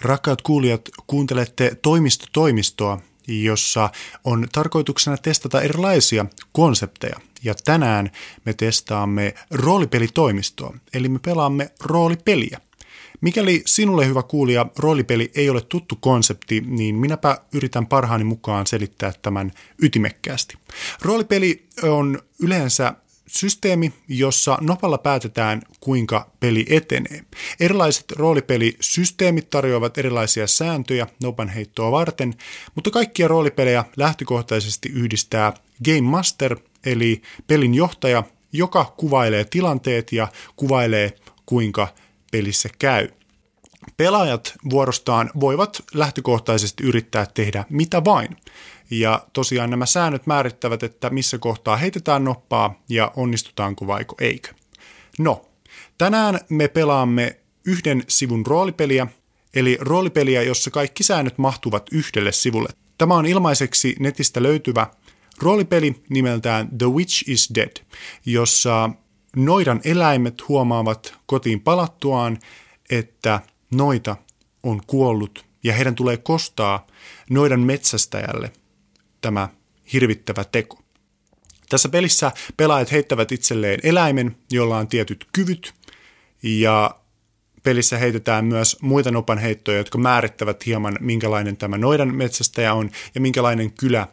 Rakkaat kuulijat, kuuntelette Toimisto-toimistoa, jossa on tarkoituksena testata erilaisia konsepteja. Ja tänään me testaamme roolipelitoimistoa, eli me pelaamme roolipeliä. Mikäli sinulle hyvä kuulija roolipeli ei ole tuttu konsepti, niin minäpä yritän parhaani mukaan selittää tämän ytimekkäästi. Roolipeli on yleensä systeemi, jossa nopalla päätetään, kuinka peli etenee. Erilaiset roolipelisysteemit tarjoavat erilaisia sääntöjä nopan heittoa varten, mutta kaikkia roolipelejä lähtökohtaisesti yhdistää Game Master, eli pelin johtaja, joka kuvailee tilanteet ja kuvailee, kuinka pelissä käy. Pelaajat vuorostaan voivat lähtökohtaisesti yrittää tehdä mitä vain. Ja tosiaan nämä säännöt määrittävät, että missä kohtaa heitetään noppaa ja onnistutaanko vaiko eikö. No, tänään me pelaamme yhden sivun roolipeliä, eli roolipeliä, jossa kaikki säännöt mahtuvat yhdelle sivulle. Tämä on ilmaiseksi netistä löytyvä roolipeli nimeltään The Witch is Dead, jossa noidan eläimet huomaavat kotiin palattuaan, että noita on kuollut ja heidän tulee kostaa noidan metsästäjälle tämä hirvittävä teko. Tässä pelissä pelaajat heittävät itselleen eläimen, jolla on tietyt kyvyt, ja pelissä heitetään myös muita nopanheittoja, jotka määrittävät hieman, minkälainen tämä noidan metsästäjä on ja minkälainen kylä,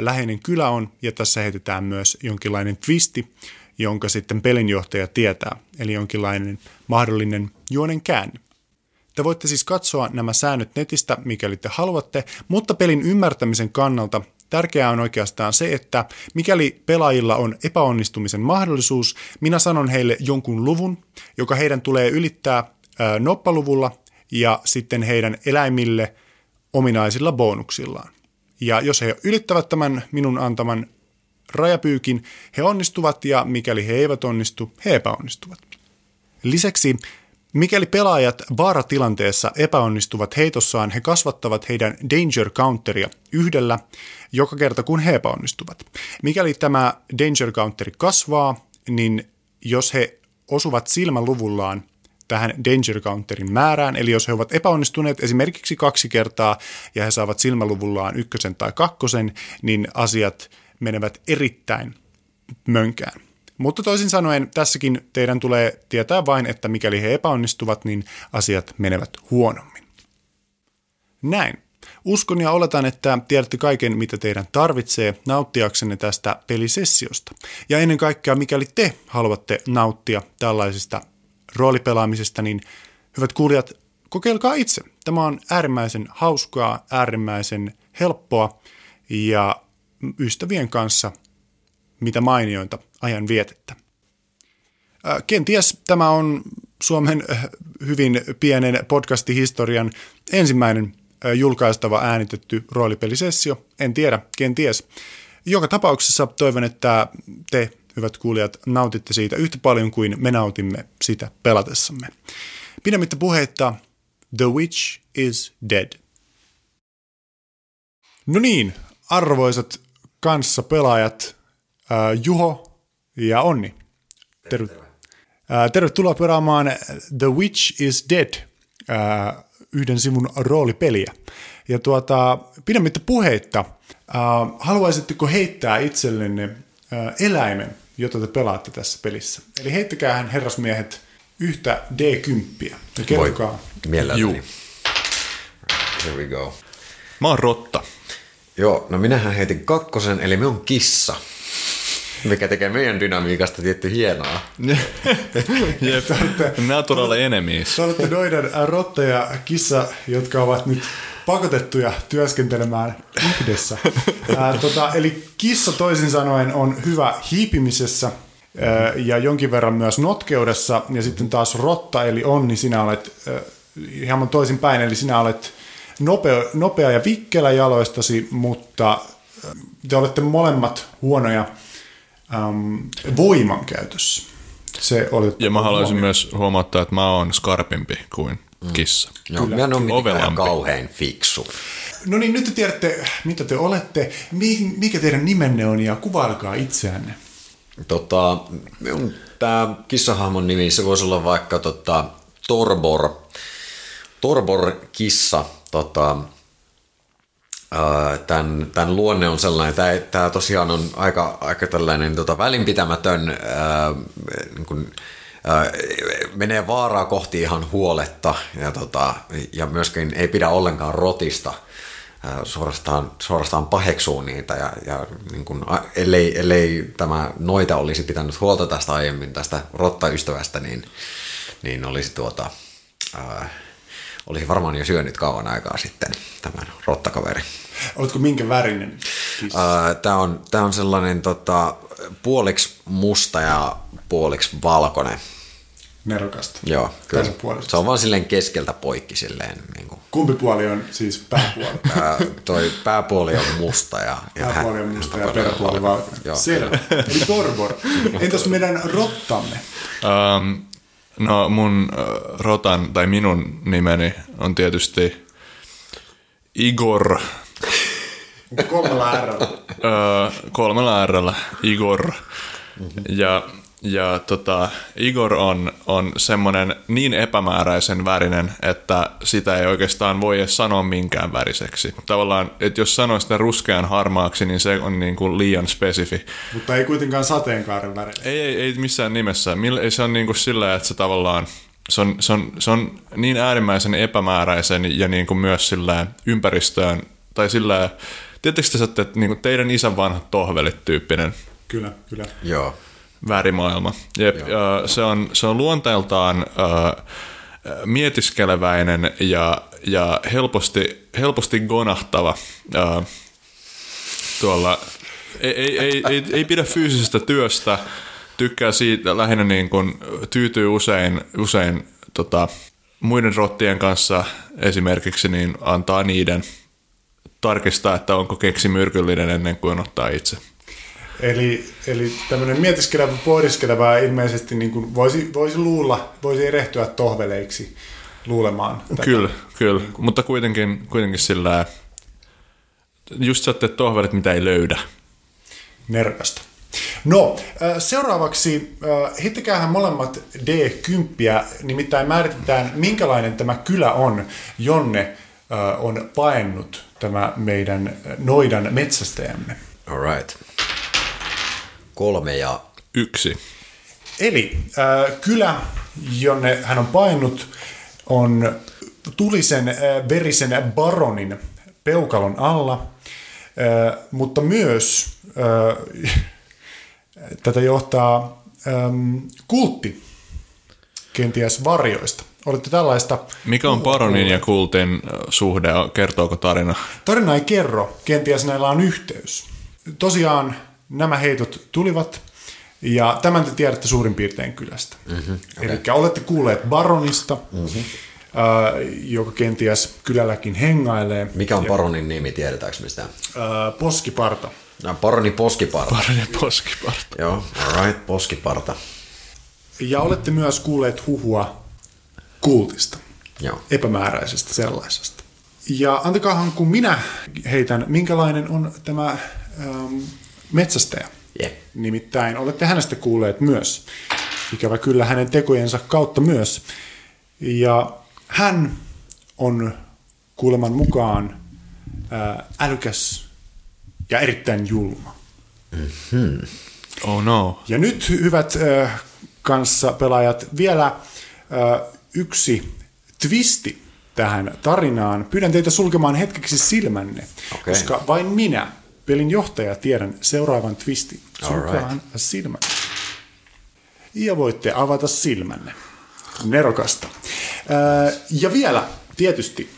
läheinen kylä on, ja tässä heitetään myös jonkinlainen twisti, jonka sitten pelinjohtaja tietää, eli jonkinlainen mahdollinen juonen käänne. Te voitte siis katsoa nämä säännöt netistä, mikäli te haluatte, mutta pelin ymmärtämisen kannalta tärkeää on oikeastaan se, että mikäli pelaajilla on epäonnistumisen mahdollisuus, minä sanon heille jonkun luvun, joka heidän tulee ylittää noppaluvulla ja sitten heidän eläimille ominaisilla bonuksillaan. Ja jos he ylittävät tämän minun antaman rajapyykin, he onnistuvat ja mikäli he eivät onnistu, he epäonnistuvat. Lisäksi Mikäli pelaajat vaaratilanteessa epäonnistuvat heitossaan, he kasvattavat heidän danger counteria yhdellä joka kerta kun he epäonnistuvat. Mikäli tämä danger counteri kasvaa, niin jos he osuvat silmäluvullaan tähän danger counterin määrään, eli jos he ovat epäonnistuneet esimerkiksi kaksi kertaa ja he saavat silmäluvullaan ykkösen tai kakkosen, niin asiat menevät erittäin mönkään. Mutta toisin sanoen tässäkin teidän tulee tietää vain, että mikäli he epäonnistuvat, niin asiat menevät huonommin. Näin. Uskon ja oletan, että tiedätte kaiken, mitä teidän tarvitsee nauttiaksenne tästä pelisessiosta. Ja ennen kaikkea, mikäli te haluatte nauttia tällaisesta roolipelaamisesta, niin hyvät kuulijat, kokeilkaa itse. Tämä on äärimmäisen hauskaa, äärimmäisen helppoa ja ystävien kanssa mitä mainiointa ajan vietettä. Kenties tämä on Suomen hyvin pienen podcastihistorian ensimmäinen julkaistava äänitetty roolipelisessio. En tiedä, kenties. Joka tapauksessa toivon, että te, hyvät kuulijat, nautitte siitä yhtä paljon kuin me nautimme sitä pelatessamme. Pidemmittä puheitta, The Witch is Dead. No niin, arvoisat kanssa pelaajat, äh, Juho ja Onni. Terve. Äh, tervetuloa pelaamaan The Witch is Dead, äh, yhden sivun roolipeliä. Ja tuota, pidemmittä puheitta, äh, haluaisitteko heittää itsellenne äh, eläimen, jota te pelaatte tässä pelissä? Eli heittäkäähän herrasmiehet yhtä D10. Ja kertokaa. Voi, mielelläni. Here we go. Mä oon rotta. Joo, no minähän heitin kakkosen, eli me on kissa. Mikä tekee meidän dynamiikasta tietty hienoa. Jep. Natural enemies. Te olette noiden rotta ja kissa, jotka ovat nyt pakotettuja työskentelemään yhdessä. Ää, tota, eli kissa toisin sanoen on hyvä hiipimisessä ää, ja jonkin verran myös notkeudessa, ja sitten taas rotta eli onni, sinä olet ää, hieman toisin päin, eli sinä olet nopea, nopea ja vikkelä jaloistasi, mutta te olette molemmat huonoja um, voiman käytössä. Se oli ja mä haluaisin huomioon. myös huomauttaa, että mä oon skarpimpi kuin mm. kissa. Mm. Joo, mä en ole mitenkään kauhean fiksu. No niin, nyt te tiedätte, mitä te olette, mikä teidän nimenne on ja kuvailkaa itseänne. Tota, tämä kissahahmon nimi, se voisi olla vaikka tota, Torbor. Torbor-kissa, tota, ää, tämän, tämän luonne on sellainen, tämä, tämä tosiaan on aika, aika tällainen tota, välinpitämätön, ää, niin kuin, ää, menee vaaraa kohti ihan huoletta ja, tota, ja myöskin ei pidä ollenkaan rotista ää, suorastaan, suorastaan paheksuu niitä ja, ja niin kuin, ellei, ellei tämä noita olisi pitänyt huolta tästä aiemmin, tästä rottaystävästä, niin, niin olisi tuota, ää, olisi varmaan jo syönyt kauan aikaa sitten tämän rottakaveri. Oletko minkä värinen? kissa? Tämä on, tää on sellainen tota, puoliksi musta ja puoliksi valkoinen. Nerokasta. Joo, kyllä. Se on vaan silleen keskeltä poikki silleen. Niin kuin, Kumpi puoli on siis pääpuoli? ää, toi pääpuoli on musta ja, ja Pääpuoli on musta ja peräpuoli valkoinen. Selvä. Eli Torbor. Entäs meidän rottamme? Um, no mun rotan tai minun nimeni on tietysti Igor, Kolmella R. kolmella R, Igor. Ja, ja tota, Igor on, on semmoinen niin epämääräisen värinen, että sitä ei oikeastaan voi edes sanoa minkään väriseksi. Tavallaan, että jos sanoo sitä ruskean harmaaksi, niin se on niin kuin liian spesifi. Mutta ei kuitenkaan sateenkaaren värinen. Ei, ei, ei missään nimessä. Millä, ei se on niin kuin sillä, että se tavallaan, se on, se, on, se on niin äärimmäisen epämääräisen ja niin kuin myös sillä ympäristöön, tai sillä, tietysti te saatte, että niin kuin teidän isän vanhat tohvelit tyyppinen Kyllä, kyllä. Joo. Värimaailma. Jep, ja se, on, se on luonteeltaan äh, mietiskeleväinen ja, ja helposti, helposti gonahtava. Äh, tuolla, ei, ei, ei, ei, ei pidä fyysisestä työstä, tykkää siitä, lähinnä niin kuin tyytyy usein, usein tota, muiden rottien kanssa esimerkiksi, niin antaa niiden tarkistaa, että onko keksi myrkyllinen ennen kuin ottaa itse. Eli, eli tämmöinen mietiskelevä, pohdiskeleva ilmeisesti niin kuin voisi, voisi luulla, voisi erehtyä tohveleiksi luulemaan. tätä. Kyllä, kyllä. Mutta kuitenkin, kuitenkin sillä just saatte tohvelit, mitä ei löydä. Nerokasta. No, äh, seuraavaksi äh, hittikäähän molemmat D10, nimittäin määritetään, minkälainen tämä kylä on, jonne äh, on paennut tämä meidän noidan metsästäjämme. All right. Kolme ja Yksi. Eli äh, kylä, jonne hän on painut, on tulisen äh, verisen baronin peukalon alla, äh, mutta myös äh, tätä johtaa ähm, kultti kenties varjoista. Olette tällaista... Mikä on Baronin ja Kultin äh, suhde? Kertooko tarina? Tarina ei kerro, kenties näillä on yhteys. Tosiaan nämä heitot tulivat, ja tämän te tiedätte suurin piirtein kylästä. Mm-hmm, okay. Eli olette kuulleet Baronista, mm-hmm. äh, joka kenties kylälläkin hengailee. mikä on paronin nimi, tiedetäänkö mistä? Äh, poskiparta. No, paroni Poskiparta. Baronin poskiparta. Joo, all right, Poskiparta. Ja olette myös kuulleet huhua kultista, Joo. epämääräisestä sellaisesta. Ja antakaahan, kun minä heitän, minkälainen on tämä ähm, metsästäjä. Jep. Nimittäin olette hänestä kuulleet myös. Ikävä kyllä hänen tekojensa kautta myös. Ja hän on kuuleman mukaan ää, älykäs ja erittäin julma. Oh no. Ja nyt, hyvät äh, kanssa pelaajat, vielä äh, yksi twisti tähän tarinaan. Pyydän teitä sulkemaan hetkeksi silmänne, Okei. koska vain minä, pelin johtaja, tiedän seuraavan twistin. Sulkemaan Alright. silmät. Ja voitte avata silmänne. Nerokasta. Äh, ja vielä tietysti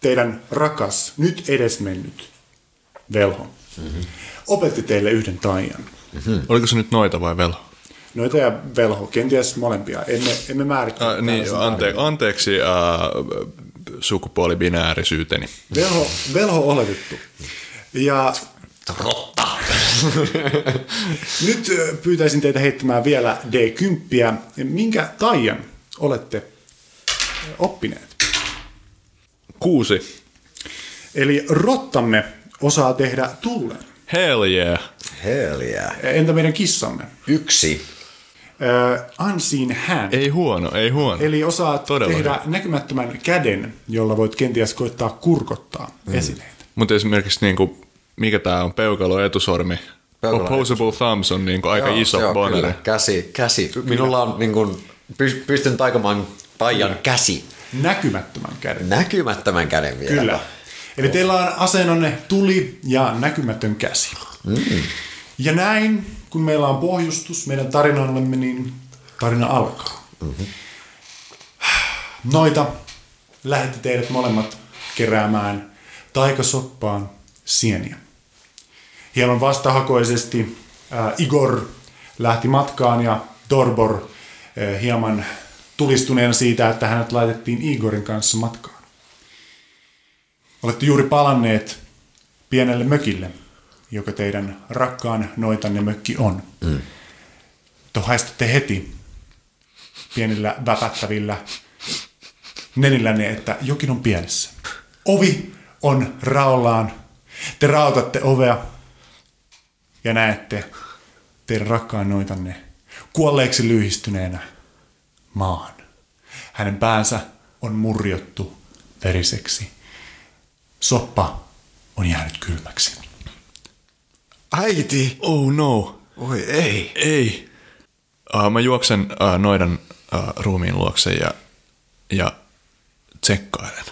teidän rakas, nyt edesmennyt velho mm-hmm. opetti teille yhden taian. Oliko se nyt noita vai velho? Noita ja velho, kenties molempia. Emme, emme määrittele. Äh, niin, ante, anteeksi äh, sukupuolibinäärisyyteni. Velho, velho oletettu. Ja Rotta. nyt pyytäisin teitä heittämään vielä D10. Minkä taian olette oppineet? Kuusi. Eli rottamme osaa tehdä tullen. Hell yeah. Hell yeah. Entä meidän kissamme? Yksi. uh, unseen hand. Ei huono, ei huono. Eli osaat Todella tehdä hyvä. näkymättömän käden, jolla voit kenties koittaa kurkottaa mm. esineitä. Mutta esimerkiksi niinku, mikä tämä on, peukalo etusormi. Peukalo Opposable thumbs on niinku aika Joo, iso joo, boneri. kyllä. Käsi, käsi. Minulla on niin kuin, pystyn taikamaan taian käsi. Näkymättömän käden. Näkymättömän käden vielä. Kyllä. Eli teillä on aseenanne tuli ja näkymätön käsi. Mm. Ja näin, kun meillä on pohjustus meidän tarinallemme, niin tarina alkaa. Mm-hmm. Noita lähetti teidät molemmat keräämään taikasoppaan sieniä. Hieman vastahakoisesti äh, Igor lähti matkaan ja Dorbor äh, hieman tulistuneena siitä, että hänet laitettiin Igorin kanssa matkaan. Olette juuri palanneet pienelle mökille, joka teidän rakkaan noitanne mökki on. Mm. Te haistatte heti pienillä väpättävillä nenillänne, että jokin on pielessä. Ovi on raollaan. Te rautatte ovea ja näette teidän rakkaan noitanne kuolleeksi lyhistyneenä maahan. Hänen päänsä on murjottu veriseksi. Soppa on jäänyt kylmäksi. Äiti! Oh no, Oi ei. ei. Uh, mä juoksen uh, noidan uh, ruumiin luokse ja, ja tsekkailen.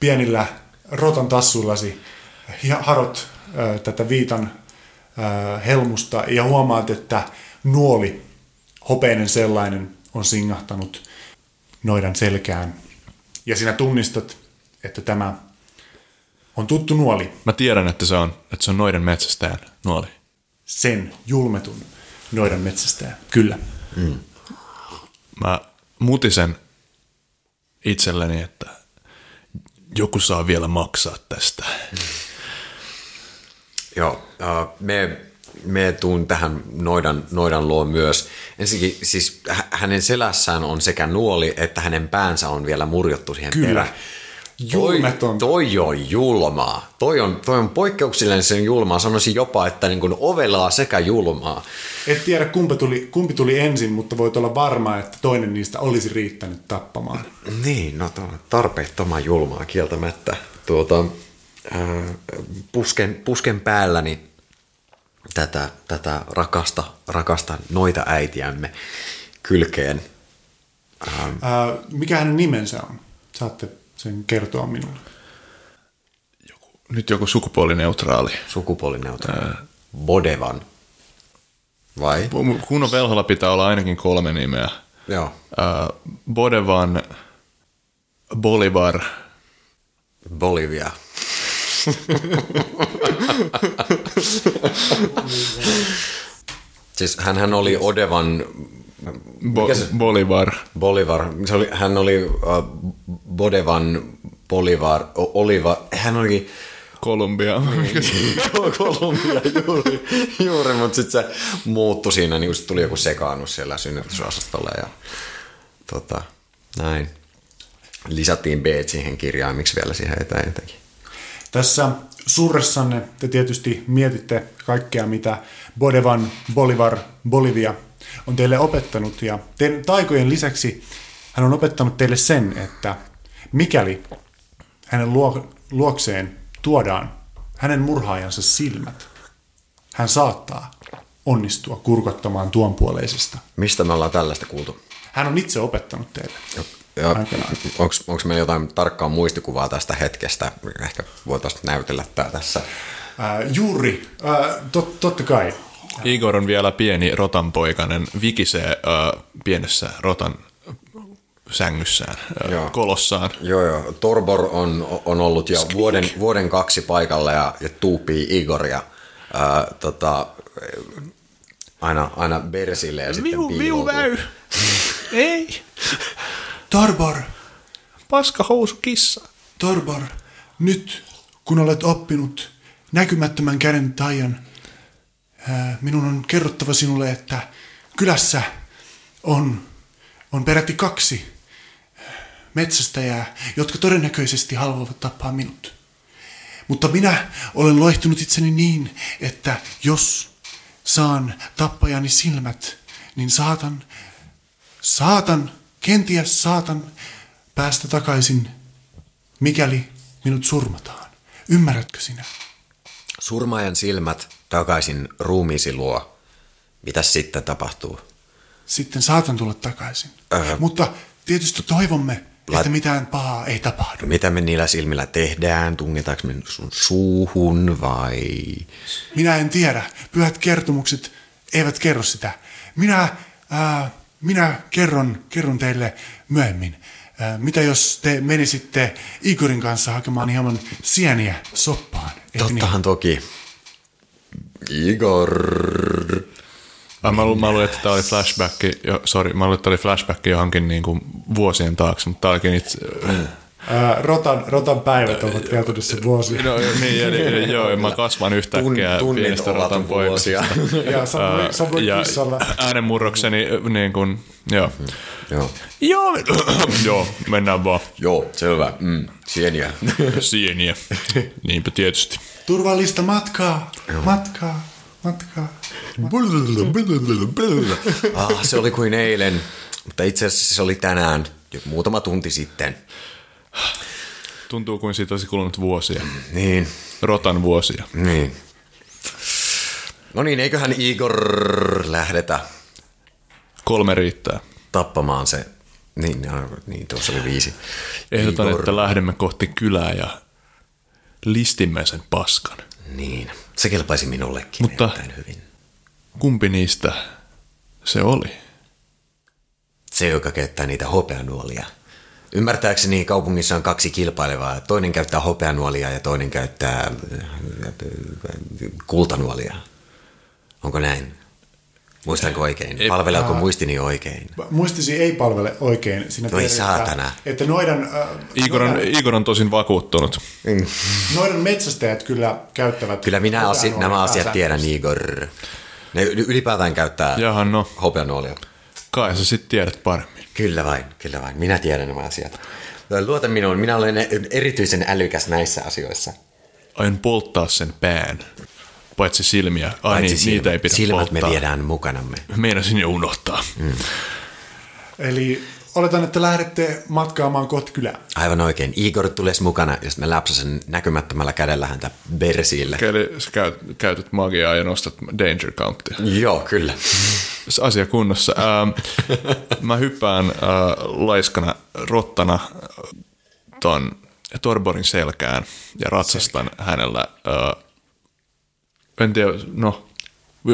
Pienillä rotan tassuillasi ja harot ö, tätä viitan helmusta ja huomaat, että nuoli, hopeinen sellainen, on singahtanut noidan selkään. Ja sinä tunnistat, että tämä on tuttu nuoli, Mä tiedän, että se on, että se on noiden metsästäjän nuoli. sen julmetun noidan metsästäjä. Kyllä. Mä mutisen itselleni, että joku saa vielä maksaa tästä. Joo, uh, me, me tuun tähän noidan, noidan luo myös. Ensinnäkin siis hä- hänen selässään on sekä nuoli että hänen päänsä on vielä murjottu siihen Kyllä. perään. Julmetonta. Toi, toi on julmaa. Toi on, toi on poikkeuksellinen sen julmaa. Sanoisin jopa, että niin kuin ovelaa sekä julmaa. Et tiedä kumpi tuli, kumpi tuli ensin, mutta voit olla varma, että toinen niistä olisi riittänyt tappamaan. Niin, no tarpeettoman julmaa kieltämättä. Tuota, pusken, pusken päälläni tätä, tätä rakasta, rakasta noita äitiämme kylkeen. Ää, mikä hänen nimensä on? Saatte sen kertoa minulle. Nyt joku sukupuolineutraali. Sukupuolineutraali. Bodevan. Vai? Kunnon velholla pitää olla ainakin kolme nimeä. Joo. Uh, Bodevan, Bolivar, Bolivia. siis hänhän oli Odevan Bo- Bolivar. Bolivar. Se oli, hän oli uh, Bodevan Bolivar, o, Oliva, hän oli Kolumbia. Kolumbia juuri, juuri mutta sitten se muuttui siinä, niin kun tuli joku sekaannus siellä synnytysosastolla ja tota, näin. Lisättiin B siihen kirjaimiksi vielä siihen eteen jotenkin. Tässä surressanne te tietysti mietitte kaikkea, mitä Bodevan, Bolivar, Bolivia on teille opettanut. Ja teidän taikojen lisäksi hän on opettanut teille sen, että mikäli hänen luo, luokseen tuodaan hänen murhaajansa silmät, hän saattaa onnistua kurkottamaan tuonpuoleisesta. Mistä me ollaan tällaista kuultu? Hän on itse opettanut teille. Ja onko meillä jotain tarkkaa muistikuvaa tästä hetkestä? Ehkä voitaisiin näytellä tämä tässä. Ää, juuri, ää, tot, totta kai. Igor on vielä pieni rotanpoikainen, vikisee uh, pienessä rotan sängyssään, uh, Joo. kolossaan. Joo, joo. Torbor on, on ollut jo vuoden, vuoden kaksi paikalla ja, ja tuupii Igoria ää, tota, aina, aina Bersille ja sitten piiloutuu. Ei, Torbor, paska housu kissa. Torbor, nyt kun olet oppinut näkymättömän käden taian, ää, minun on kerrottava sinulle, että kylässä on, on peräti kaksi metsästäjää, jotka todennäköisesti haluavat tappaa minut. Mutta minä olen loihtunut itseni niin, että jos saan tappajani silmät, niin saatan saatan, kenties saatan päästä takaisin, mikäli minut surmataan. Ymmärrätkö sinä? Surmaajan silmät takaisin ruumiisi luo. Mitäs sitten tapahtuu? Sitten saatan tulla takaisin. Öö. Mutta tietysti toivomme, Lait- että mitään pahaa ei tapahdu. Mitä me niillä silmillä tehdään? Tungetaanko me sun suuhun vai... Minä en tiedä. Pyhät kertomukset eivät kerro sitä. Minä, ää, minä kerron, kerron teille myöhemmin. Mitä jos te menisitte Igorin kanssa hakemaan hieman sieniä soppaan? Niin? Tottahan toki. Igor. Ah, mä, lu- mä luulen, että tämä oli flashback, jo, sorry, mä luulen, että tämä oli flashback johonkin niin kuin vuosien taakse, mutta tämä olikin itse... Ää, rotan, rotan päivät ovat käytännössä vuosia. No niin, eli, eli, joo, mä kasvan yhtäkkiä Tun- pienestä rotan poikasta. Ja samoin, samoin ja kissalla. äänenmurrokseni, niin kuin, joo. Joo. Joo, joo, mennään vaan. Joo, selvä. Mm, sieniä. Sieniä. Niinpä tietysti. Turvallista matkaa, matkaa, matkaa. ah, se oli kuin eilen, mutta itse asiassa se oli tänään, jo muutama tunti sitten. Tuntuu kuin siitä olisi kulunut vuosia. Niin, Rotan vuosia. niin. No niin, eiköhän Igor lähdetä Kolme riittää. tappamaan se. Niin, ja- niin tuossa oli viisi. Ehdotan, Igor. että lähdemme kohti kylää ja listimme sen paskan. Niin, se kelpaisi minullekin Mutta- hyvin. Kumpi niistä se oli? Se, joka käyttää niitä hopeanuolia. Ymmärtääkseni kaupungissa on kaksi kilpailevaa. Toinen käyttää hopeanuolia ja toinen käyttää äh, kultanuolia. Onko näin? Muistanko oikein? Ei- Palveleeko muistini oikein? Muistisi ei palvele oikein. Sinä Voi tiedät, saatana. Että, noidan, äh, Igor on, noidan, Igor on tosin vakuuttunut. noidan metsästäjät kyllä käyttävät... Kyllä minä asi- nämä asiat tiedän. Igor. Ne yl- ylipäätään käyttää Jahan no, hopeanuolia. kai sä sitten tiedät paremmin. Kyllä vain, kyllä vain. Minä tiedän nämä asiat. Luota minuun, minä olen erityisen älykäs näissä asioissa. Aion polttaa sen pään. Paitsi silmiä. Ai Paitsi niin, niitä ei pidä Silmät polttaa. me viedään mukanamme. Meinasin jo unohtaa. Eli oletan, että lähdette matkaamaan kohti kylää. Aivan oikein. Igor tulisi mukana, jos mä läpsäsen näkymättömällä kädellä häntä Bersiille. Eli sä käyt, käytät magiaa ja nostat danger countia. Joo, kyllä. Asia kunnossa. Ähm, mä hyppään äh, laiskana rottana ton Torborin selkään ja ratsastan hänellä. Äh, en tiedä, no,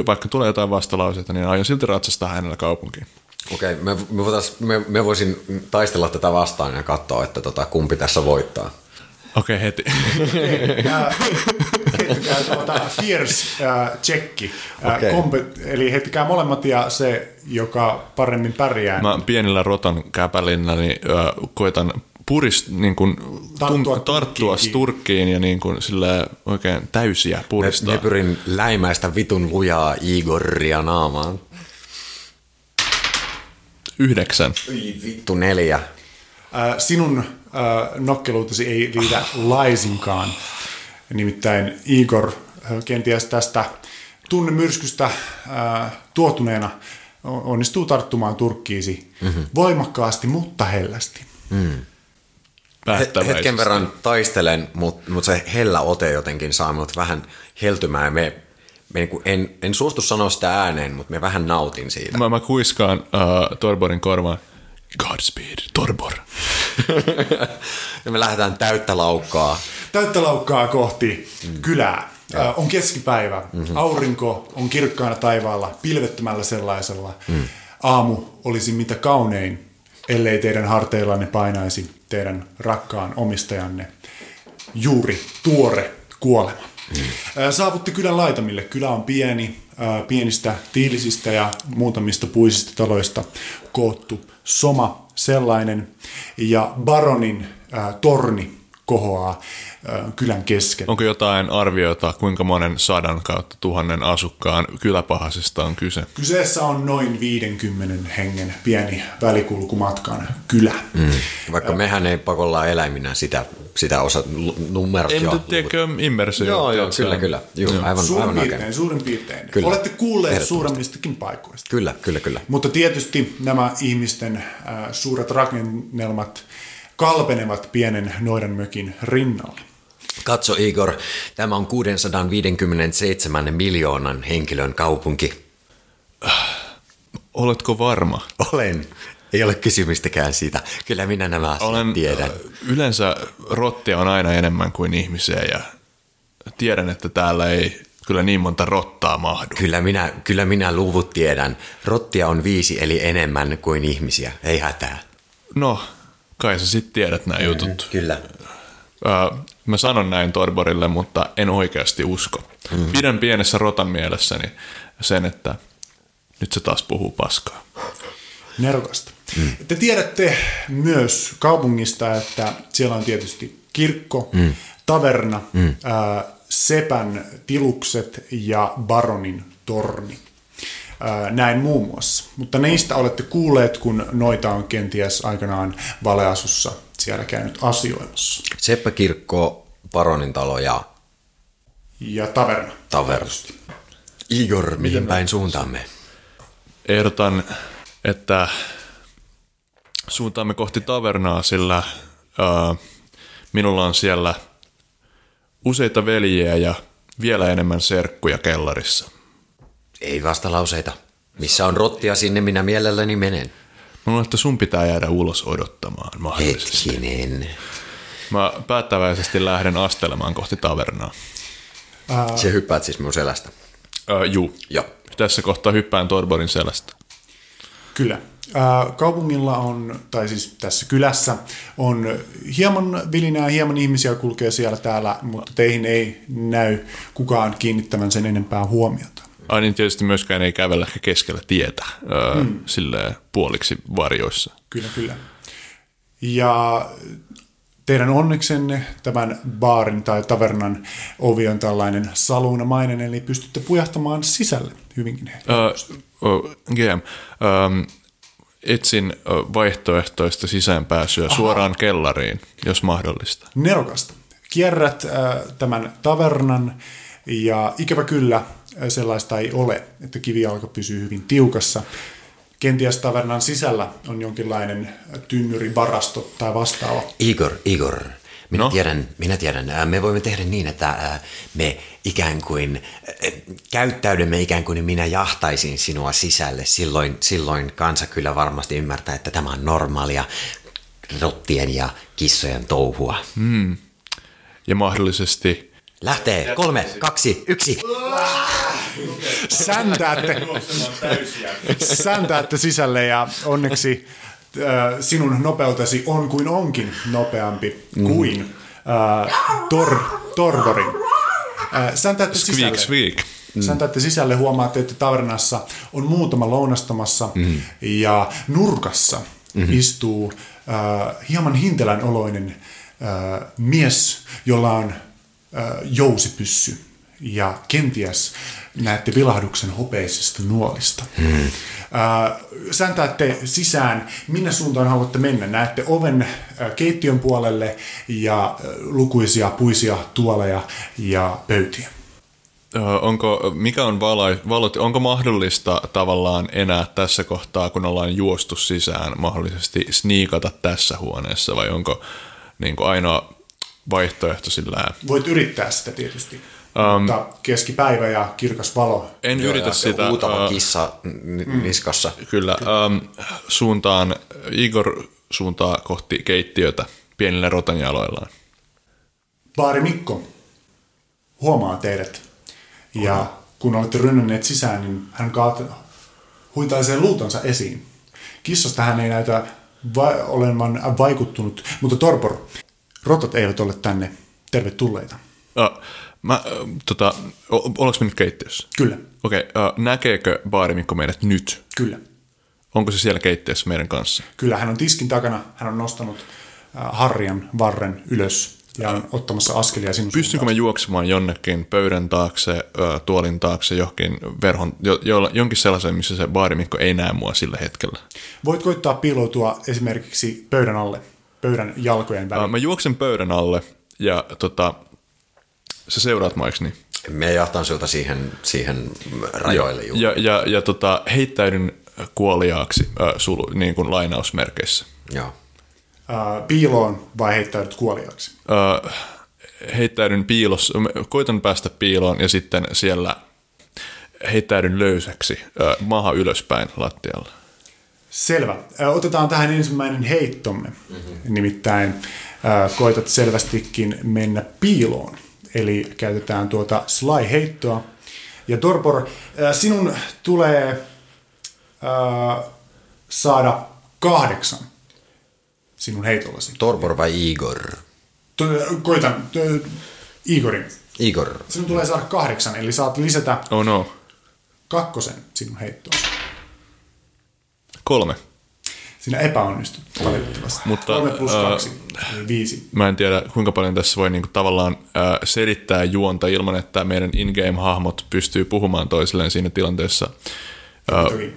vaikka tulee jotain vastalauseita, niin aion silti ratsastaa hänellä kaupunkiin. Okei, okay, me, me, voitais, me, me voisin taistella tätä vastaan ja katsoa, että tota, kumpi tässä voittaa. Okei, okay, heti. Heittäkää tuota fierce äh, checki. Äh, Okei. kompe- eli heittäkää molemmat ja se, joka paremmin pärjää. Mä pienellä rotan käpälillä niin, äh, koitan purist, niin kuin, Tarttua tum, tarttua turkkiin. sturkkiin ja niin kuin, sillä oikein täysiä Me, puristaa. me pyrin läimäistä vitun lujaa Igoria naamaan. Yhdeksän. Vittu neljä. Äh, sinun äh, nokkeluutesi ei riitä laisinkaan. Nimittäin Igor kenties tästä tunnemyrskystä äh, tuotuneena onnistuu tarttumaan turkkiisi mm-hmm. voimakkaasti, mutta hellästi. He- Päättäväisesti. Hetken verran taistelen, mutta mut se hellä ote jotenkin saa minut vähän heltymään. Me, me niinku, en, en suostu sanoa sitä ääneen, mutta me vähän nautin siitä. Mä, mä kuiskaan uh, Torborin korvaan. Godspeed, Torbor. ja me lähdetään täyttä laukkaa. Täyttä laukkaa kohti mm. kylää. Äh, on keskipäivä. Mm-hmm. Aurinko on kirkkaana taivaalla, pilvettömällä sellaisella. Mm. Aamu olisi mitä kaunein, ellei teidän harteillanne painaisi teidän rakkaan omistajanne juuri tuore kuolema. Saavutte kylän laitamille. Kylä on pieni, pienistä tiilisistä ja muutamista puisista taloista koottu soma sellainen. Ja baronin torni kohoaa kylän kesken. Onko jotain arviota, kuinka monen sadan kautta tuhannen asukkaan kyläpahasesta on kyse? Kyseessä on noin 50 hengen pieni välikulkumatkan kylä. Mm. Vaikka mehän ei pakolla eläiminä sitä, sitä osa numerot En jo. nyt tiedäkö immersio. Joo, joo, kyllä, kyllä. Joo, aivan, Suurin aivan piirtein, oikein. suurin piirtein. Kyllä. Olette kuulleet suuremmistakin paikoista. Kyllä, kyllä, kyllä. Mutta tietysti nämä ihmisten äh, suuret rakennelmat kalpenevat pienen noidanmökin rinnalla. Katso Igor, tämä on 657 miljoonan henkilön kaupunki. Oletko varma? Olen. Ei ole kysymystäkään siitä. Kyllä minä nämä asiat Olen, tiedän. äh, Yleensä rottia on aina enemmän kuin ihmisiä ja tiedän, että täällä ei kyllä niin monta rottaa mahdu. Kyllä minä, kyllä minä luvut tiedän. Rottia on viisi eli enemmän kuin ihmisiä. Ei hätää. No, kai sä sitten tiedät nämä jutut. Kyllä. Äh, mä sanon näin Torborille, mutta en oikeasti usko. Mm. Pidän pienessä rotan mielessäni sen, että nyt se taas puhuu paskaa. Nerokasta. Mm. Te tiedätte myös kaupungista, että siellä on tietysti kirkko, mm. taverna, mm. Ää, sepän tilukset ja baronin torni. Ää, näin muun muassa. Mutta niistä olette kuulleet, kun noita on kenties aikanaan valeasussa siellä käynyt asioimassa. Seppäkirkko, Paronin talo ja Ja taverna. taverna. Igor, mihin päin suuntaamme? Ehdotan, että suuntaamme kohti tavernaa, sillä äh, minulla on siellä useita veljiä ja vielä enemmän serkkuja kellarissa. Ei vastalauseita. Missä on rottia, sinne minä mielelläni menen. Mä luulen, että sun pitää jäädä ulos odottamaan mahdollisesti. Hetkinen. Mä päättäväisesti lähden astelemaan kohti tavernaa. Se hyppäät siis mun selästä. Äh, juu. Joo. Tässä kohtaa hyppään Torborin selästä. Kyllä. Ää, Kaupungilla on, tai siis tässä kylässä, on hieman vilinää, hieman ihmisiä kulkee siellä täällä, mutta teihin ei näy kukaan kiinnittävän sen enempää huomiota. Ai niin tietysti myöskään ei kävellä ehkä keskellä tietä, öö, mm. silleen puoliksi varjoissa. Kyllä, kyllä. Ja teidän onneksenne tämän baarin tai tavernan ovi on tällainen saluunamainen, eli pystytte pujahtamaan sisälle hyvinkin. Öö, oh, GM, öö, etsin ö, vaihtoehtoista sisäänpääsyä Aha. suoraan kellariin, jos mahdollista. nerokasta. Kierrät äh, tämän tavernan ja ikävä kyllä sellaista ei ole, että kivijalka pysyy hyvin tiukassa. Kenties tavernan sisällä on jonkinlainen tynnyrivarasto tai vastaava. Igor, Igor. Minä No? tiedän, minä tiedän. Me voimme tehdä niin, että me ikään kuin käyttäydymme ikään kuin minä jahtaisin sinua sisälle. Silloin, silloin kansa kyllä varmasti ymmärtää, että tämä on normaalia rottien ja kissojen touhua. Ja mahdollisesti Lähtee. Kolme, kaksi, yksi. Säntäätte, säntäätte sisälle ja onneksi äh, sinun nopeutesi on kuin onkin nopeampi kuin äh, tor, Torvorin. Äh, säntäätte sisälle. squeak. Säntäätte sisälle, huomaatte, että tavernassa on muutama lounastamassa mm. ja nurkassa mm-hmm. istuu äh, hieman hintelän oloinen äh, mies, jolla on jousipyssy ja kenties näette vilahduksen hopeisesta nuolista. Mm. Äh, säntäätte sisään, minne suuntaan haluatte mennä. Näette oven keittiön puolelle ja lukuisia puisia tuoleja ja pöytiä. Onko, mikä on valo, valot, onko mahdollista tavallaan enää tässä kohtaa, kun ollaan juostu sisään, mahdollisesti sniikata tässä huoneessa, vai onko niin kuin ainoa vaihtoehto sillä Voit yrittää sitä tietysti, um, mutta keskipäivä ja kirkas valo. En Joo, yritä ja sitä. Huutava ö, kissa n- niskassa. Kyllä, ähm, suuntaan, Igor suuntaa kohti keittiötä pienillä rotanjaloillaan. Baari Mikko huomaa teidät ja kun olette rynnänneet sisään, niin hän kaat, huitaisee luutonsa esiin. Kissasta hän ei näytä va- olevan vaikuttunut, mutta Torpor, rotat eivät ole tänne tervetulleita. Uh, mä, uh, tota, ollaanko me nyt keittiössä? Kyllä, Okei, okay, uh, näkeekö baarimikko meidät nyt? kyllä. Onko se siellä keittiössä meidän kanssa? Kyllä, hän on tiskin takana, hän on nostanut äh, harjan varren ylös ja on ottamassa askelia sinun Pystynkö mä juoksemaan jonnekin pöydän taakse, tuolin taakse, johonkin verhon, jo, jo, jonkin sellaisen, missä se baarimikko ei näe mua sillä hetkellä? Voit koittaa piiloutua esimerkiksi pöydän alle, pöydän jalkojen väliin. Mä juoksen pöydän alle ja tota, sä seuraat mä, eiks niin? Me jahtan sinulta siihen, siihen rajoille juuri. Ja, ja, ja tota, heittäydyn kuoliaaksi ö, sulu, niin kuin lainausmerkeissä. Joo. Ää, piiloon vai heittäydyt kuoliaksi? Ö, heittäydyn piilossa, mä koitan päästä piiloon ja sitten siellä heittäydyn löysäksi ö, maaha ylöspäin lattialle. Selvä. Otetaan tähän ensimmäinen heittomme. Mm-hmm. Nimittäin koitat selvästikin mennä piiloon. Eli käytetään tuota sly-heittoa. Ja Torpor, sinun tulee ää, saada kahdeksan sinun heitollasi. Torbor vai Igor? To, koitan, to, Igorin. Igor. Sinun tulee saada kahdeksan, eli saat lisätä Oh no, kakkosen sinun heittoon. Kolme. Sinä epäonnistut valitettavasti. Mutta, Kolme plus ää, kaksi, eli viisi. Mä en tiedä, kuinka paljon tässä voi niinku tavallaan äh, selittää juonta ilman, että meidän in-game-hahmot pystyy puhumaan toisilleen siinä tilanteessa. Äh, Toki.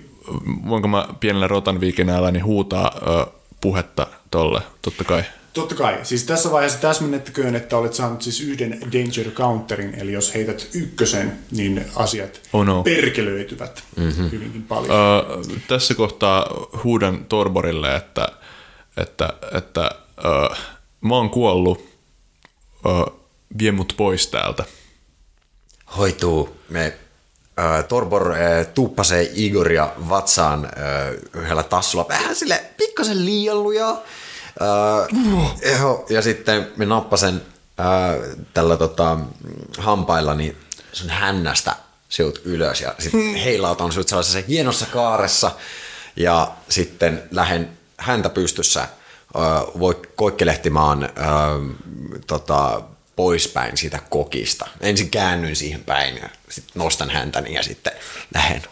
voinko mä pienellä rotan viikinäälläni huutaa äh, puhetta tolle? Totta kai. Totta kai. Siis tässä vaiheessa täsmennettäköön, että olet saanut siis yhden danger counterin, eli jos heität ykkösen, niin asiat Oh no. perkelöityvät mm-hmm. hyvinkin paljon. Äh, tässä kohtaa huudan Torborille, että, että, että äh, mä oon kuollut, äh, vie mut pois täältä. Hoituu. Me äh, Torbor äh, tuuppasee Igoria vatsaan äh, yhdellä tassulla. Vähän sille pikkasen liian lujaa. Äh, ja sitten me nappasen äh, tällä tota, hampaillani sun hännästä siut ylös ja sitten heilautan sut sellaisessa hienossa kaaressa ja sitten lähden häntä pystyssä äh, voi koikkelehtimaan äh, tota, poispäin siitä kokista. Ensin käännyin siihen päin ja sitten nostan häntäni ja sitten lähden.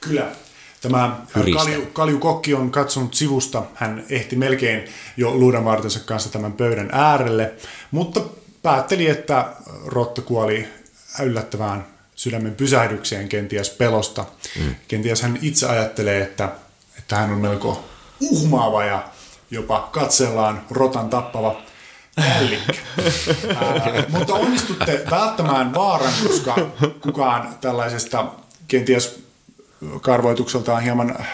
Kyllä. Tämä ää, Hyristä. kalju, kaljukokki on katsonut sivusta. Hän ehti melkein jo luudanvartensa kanssa tämän pöydän äärelle, mutta päätteli, että Rotta kuoli yllättävään sydämen pysähdykseen kenties pelosta. Mm. Kenties hän itse ajattelee, että, että hän on melko uhmaava ja jopa katsellaan rotan tappava ällikkä. Ää, mutta onnistutte välttämään vaaran, koska kukaan tällaisesta kenties karvoitukseltaan hieman äh,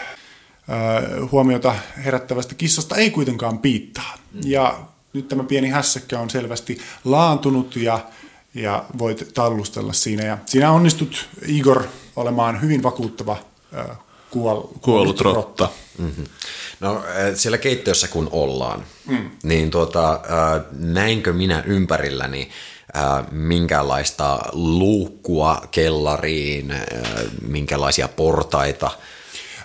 huomiota herättävästä kissasta ei kuitenkaan piittaa. Ja nyt tämä pieni hässäkkä on selvästi laantunut ja, ja voit tallustella siinä. Ja siinä onnistut, Igor, olemaan hyvin vakuuttava äh, kuol, Kuollut rotta. Mm-hmm. No äh, siellä keittiössä kun ollaan, mm. niin tuota, näinkö minä ympärilläni äh, minkälaista luukkua kellariin, minkälaisia portaita.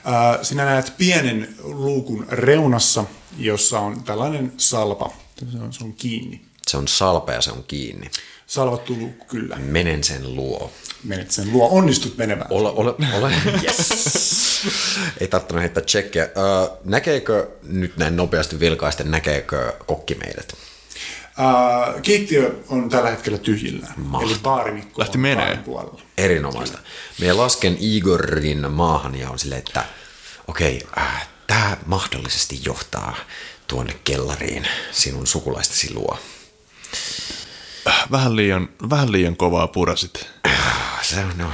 Ää, Sinä näet pienen luukun reunassa, jossa on tällainen salpa. Se on, se on kiinni. Se on salpe ja se on kiinni. Salvattu luukku, kyllä. Menen sen luo. Menet sen luo. Onnistut menemään. Ole, ole, ole. Yes. Ei tarvinnut heittää tsekkiä. Näkeekö nyt näin nopeasti vilkaisten, näkeekö kokki meidät? Ää, keittiö on tällä hetkellä tyhjillään. Mahtavaa. Eli baarimikko Lähti on menee. puolella. Erinomaista. Minä lasken Igorin maahan ja on silleen, että okei, äh, tämä mahdollisesti johtaa tuonne kellariin sinun sukulaistesi luo. Vähän liian, vähän liian kovaa purasit. Se on, no,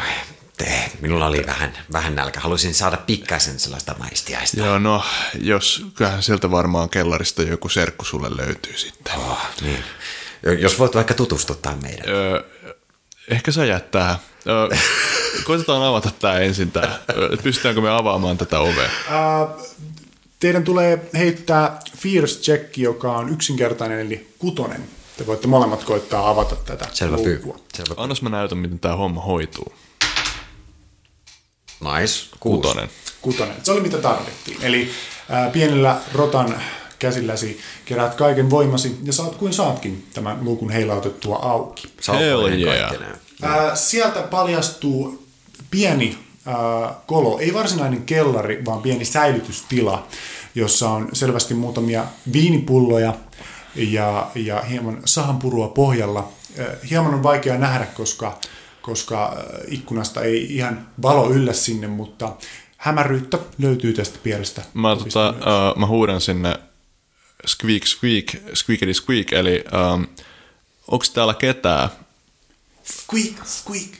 te, minulla oli vähän, vähän nälkä. Haluaisin saada pikkaisen sellaista maistiaista. Joo, no, jos, kyllähän sieltä varmaan kellarista joku serkku sulle löytyy sitten. Oh, niin. Jos voit vaikka tutustuttaa meidän. Öö, ehkä sä jäät tähän. Öö, koitetaan avata tämä ensin tää. Pystytäänkö me avaamaan tätä ovea? Ää, teidän tulee heittää Fierce check, joka on yksinkertainen, eli kutonen. Te voitte molemmat koittaa avata tätä Selvä pyy. luukkua. Selvä pyy. Annos mä näytän, miten tämä homma hoituu. Nice. Kuusi. Kutonen. Kutonen. Se oli mitä tarvittiin. Eli ää, pienellä rotan käsilläsi keräät kaiken voimasi ja saat kuin saatkin tämän luukun heilautettua auki. Hell yeah. Ää, sieltä paljastuu pieni ää, kolo, ei varsinainen kellari, vaan pieni säilytystila, jossa on selvästi muutamia viinipulloja ja, ja hieman sahanpurua pohjalla. Äh, Hieman on vaikea nähdä, koska, koska äh, ikkunasta ei ihan valo yllä sinne, mutta hämäryyttä löytyy tästä pienestä Mä, tota, uh, mä huudan sinne squeak, squeak, squeakity squeak, eli um, onko täällä ketään? Squeak, squeak.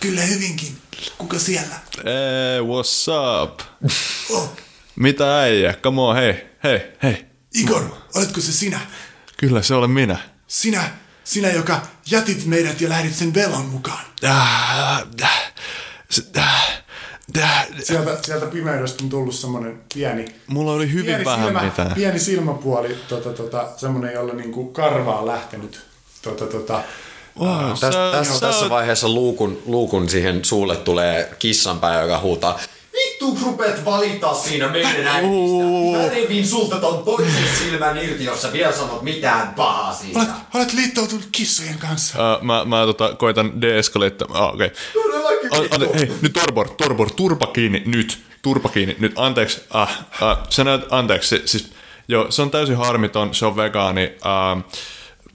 Kyllä hyvinkin. Kuka siellä? Hey, what's up? Oh, Mitä äijä? Come on, hei, hei, hei. Igor, oletko se sinä? Kyllä se olen minä. Sinä, sinä, joka jätit meidät ja lähdit sen velon mukaan. Sieltä, sieltä pimeydestä on tullut semmoinen pieni, Mulla oli hyvin pieni, vähän silmä, mitään. pieni silmäpuoli, tota, tota, semmoinen, jolla niinku karva on lähtenyt. Tota, tota, Wow, Täs, tässä, tässä vaiheessa luukun, luukun siihen suulle tulee kissanpää, joka huutaa Vittu rupeat valittaa siinä meidän äidistä. Mä revin sulta ton toisen silmän irti, jos sä vielä sanot mitään pahaa siitä. olet, olet liittoutunut kissojen kanssa. Uh, mä, mä tota, koitan deescalate. Oh, okei. Ante- hei, nyt Torbor, Torbor, turpa kiinni, nyt. Turpa kiinni, nyt. Anteeksi, ah, ah, sä näet, anteeksi, se, siis, joo, se on täysin harmiton, se on vegaani. Uh,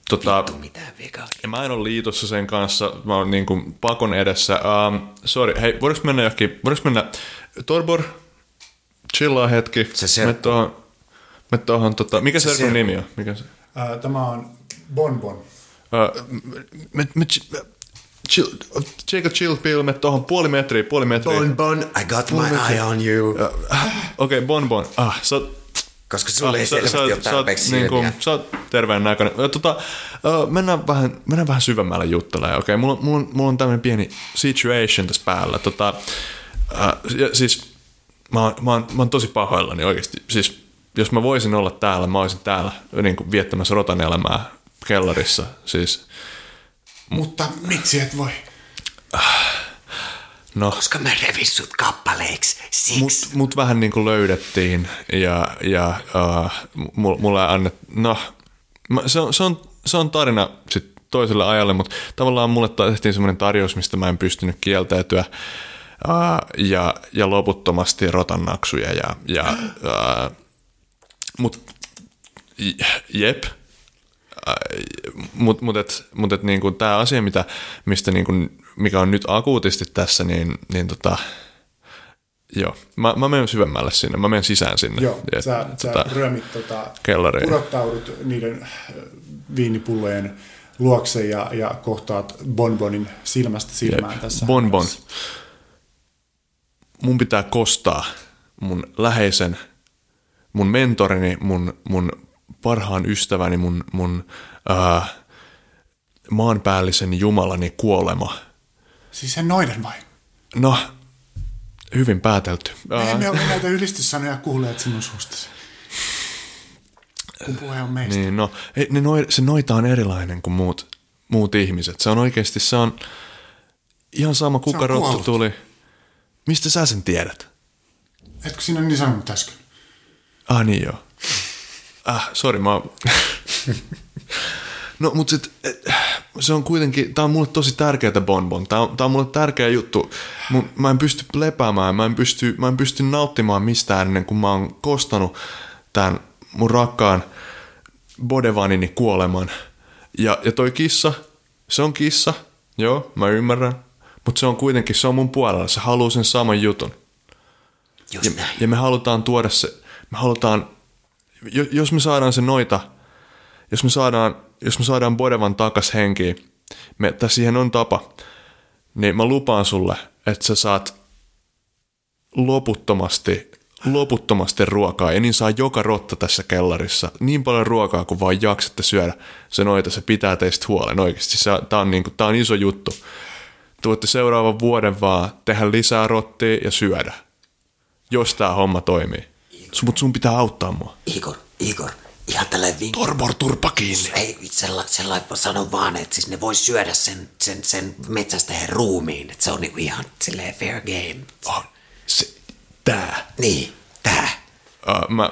tota, Mitään vegaani. ja mä en ole liitossa sen kanssa, mä oon niin kuin pakon edessä. Um, sorry, hei, voidaanko mennä johonkin, voidaanko mennä, Torbor, chillaa hetki. Se serkku. Me tuohon, me tuohon, tota, mikä se serkun serkku. nimi on? Mikä se? Ää, Tämä on Bonbon. Uh, me, me, chi- chill, Jacob chill pill, me tuohon puoli metriä, puoli metriä. Bon Bon, I got my eye on you. Okei, okay, Bon Bon. Ah, sä, oot- Koska sulle ei sä, selvästi sä, ole tarpeeksi niinku, silmiä. sä oot terveen näköinen. Tota, mennään, vähän, mennään vähän syvemmälle juttelemaan. Okei, okay, mulla, on- mulla, mulla on tämmöinen pieni situation tässä päällä. Tota, äh, ja, siis mä oon, mä, oon, mä oon tosi pahoillani oikeasti. Siis jos mä voisin olla täällä, mä olisin täällä niin kuin viettämässä rotan elämää kellarissa. Siis, Mutta miksi et voi? no, Koska mä revin sut kappaleiksi. Siksi. mut, mut vähän niin kuin löydettiin ja, ja uh, mulle annet, no, mä, se, on, se, on, se on tarina sit toiselle ajalle, mutta tavallaan mulle tehtiin semmoinen tarjous, mistä mä en pystynyt kieltäytyä uh, ja, ja loputtomasti rotannaksuja ja, ja uh, mut jep, mutta mut et, mut et niinku tämä asia, mitä, mistä niinku, mikä on nyt akuutisti tässä, niin, niin tota, joo, mä, mä menen syvemmälle sinne, mä menen sisään sinne. Joo, Ja, sä, sä tota, ryömit tota, kellariin. pudottaudut niiden äh, viinipullojen luokse ja, ja kohtaat Bonbonin silmästä silmään Jep. tässä. Bonbon. hämärässä. Mun pitää kostaa mun läheisen, mun mentorini, mun, mun parhaan ystäväni, mun, mun äh, maanpäällisen jumalani kuolema. Siis sen noiden vai? No, hyvin päätelty. Me Äh, emme ole näitä ylistyssanoja kuulleet sinun suustasi. Kun puhe on meistä. Niin, no, ne noi, se noita on erilainen kuin muut, muut ihmiset. Se on oikeasti, se on ihan sama kuka rottu tuli. Mistä sä sen tiedät? Etkö sinä niin sanonut äsken? Ah niin joo. Ah, sorry, mä oon- No, mutta sit, eh, se on kuitenkin, tää on mulle tosi tärkeää bonbon. Tää on, tää on mulle tärkeä juttu. Mun, mä en pysty lepäämään, mä en pysty, mä en pysty nauttimaan mistään ennen kuin mä oon kostanut tämän mun rakkaan Bodevanini kuoleman. Ja, ja toi kissa, se on kissa, joo, mä ymmärrän. Mutta se on kuitenkin, se on mun puolella, se haluaa sen saman jutun. Just Ja, näin. ja me halutaan tuoda se, me halutaan, jo- jos me saadaan se noita, jos me saadaan, jos me saadaan Bodevan takas henkiin, me, tai siihen on tapa, niin mä lupaan sulle, että sä saat loputtomasti, loputtomasti ruokaa, ja niin saa joka rotta tässä kellarissa niin paljon ruokaa kuin vaan jaksatte syödä se noita, se pitää teistä huolen oikeasti. Se, tää, on niinku, tää on iso juttu. Te voitte seuraavan vuoden vaan tehdä lisää rottia ja syödä jos tämä homma toimii. Mutta sun pitää auttaa mua. Igor, Igor, ihan tällainen vinkki. Torbor, turpa kiinni. Ei, sellainen sella, sanon vaan, että siis ne vois syödä sen, sen, sen metsästäjän ruumiin. Että se on niinku ihan silleen fair game. On se, tää. Niin, tää. Uh, mä,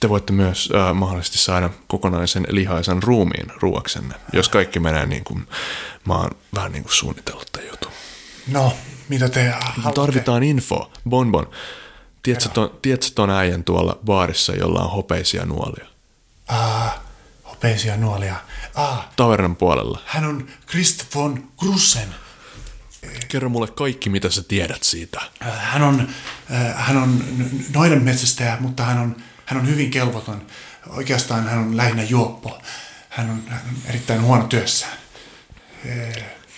te voitte myös uh, mahdollisesti saada kokonaisen lihaisen ruumiin ruoaksenne, jos kaikki menee niin kuin mä oon vähän niin kuin suunnitellut tämän jutun. No, mitä te haluatte? Tarvitaan info. Bonbon. Tiedätkö ton, tiedätkö ton äijän tuolla baarissa, jolla on hopeisia nuolia? Ah, hopeisia nuolia. Ah, Tavernan puolella. hän on Christ von Grussen. Kerro mulle kaikki, mitä sä tiedät siitä. Äh, Hän on, äh, hän on noiden metsästäjä, mutta hän on, hän on hyvin kelvoton. Oikeastaan hän on lähinnä juoppo. Hän on, hän on erittäin huono työssään.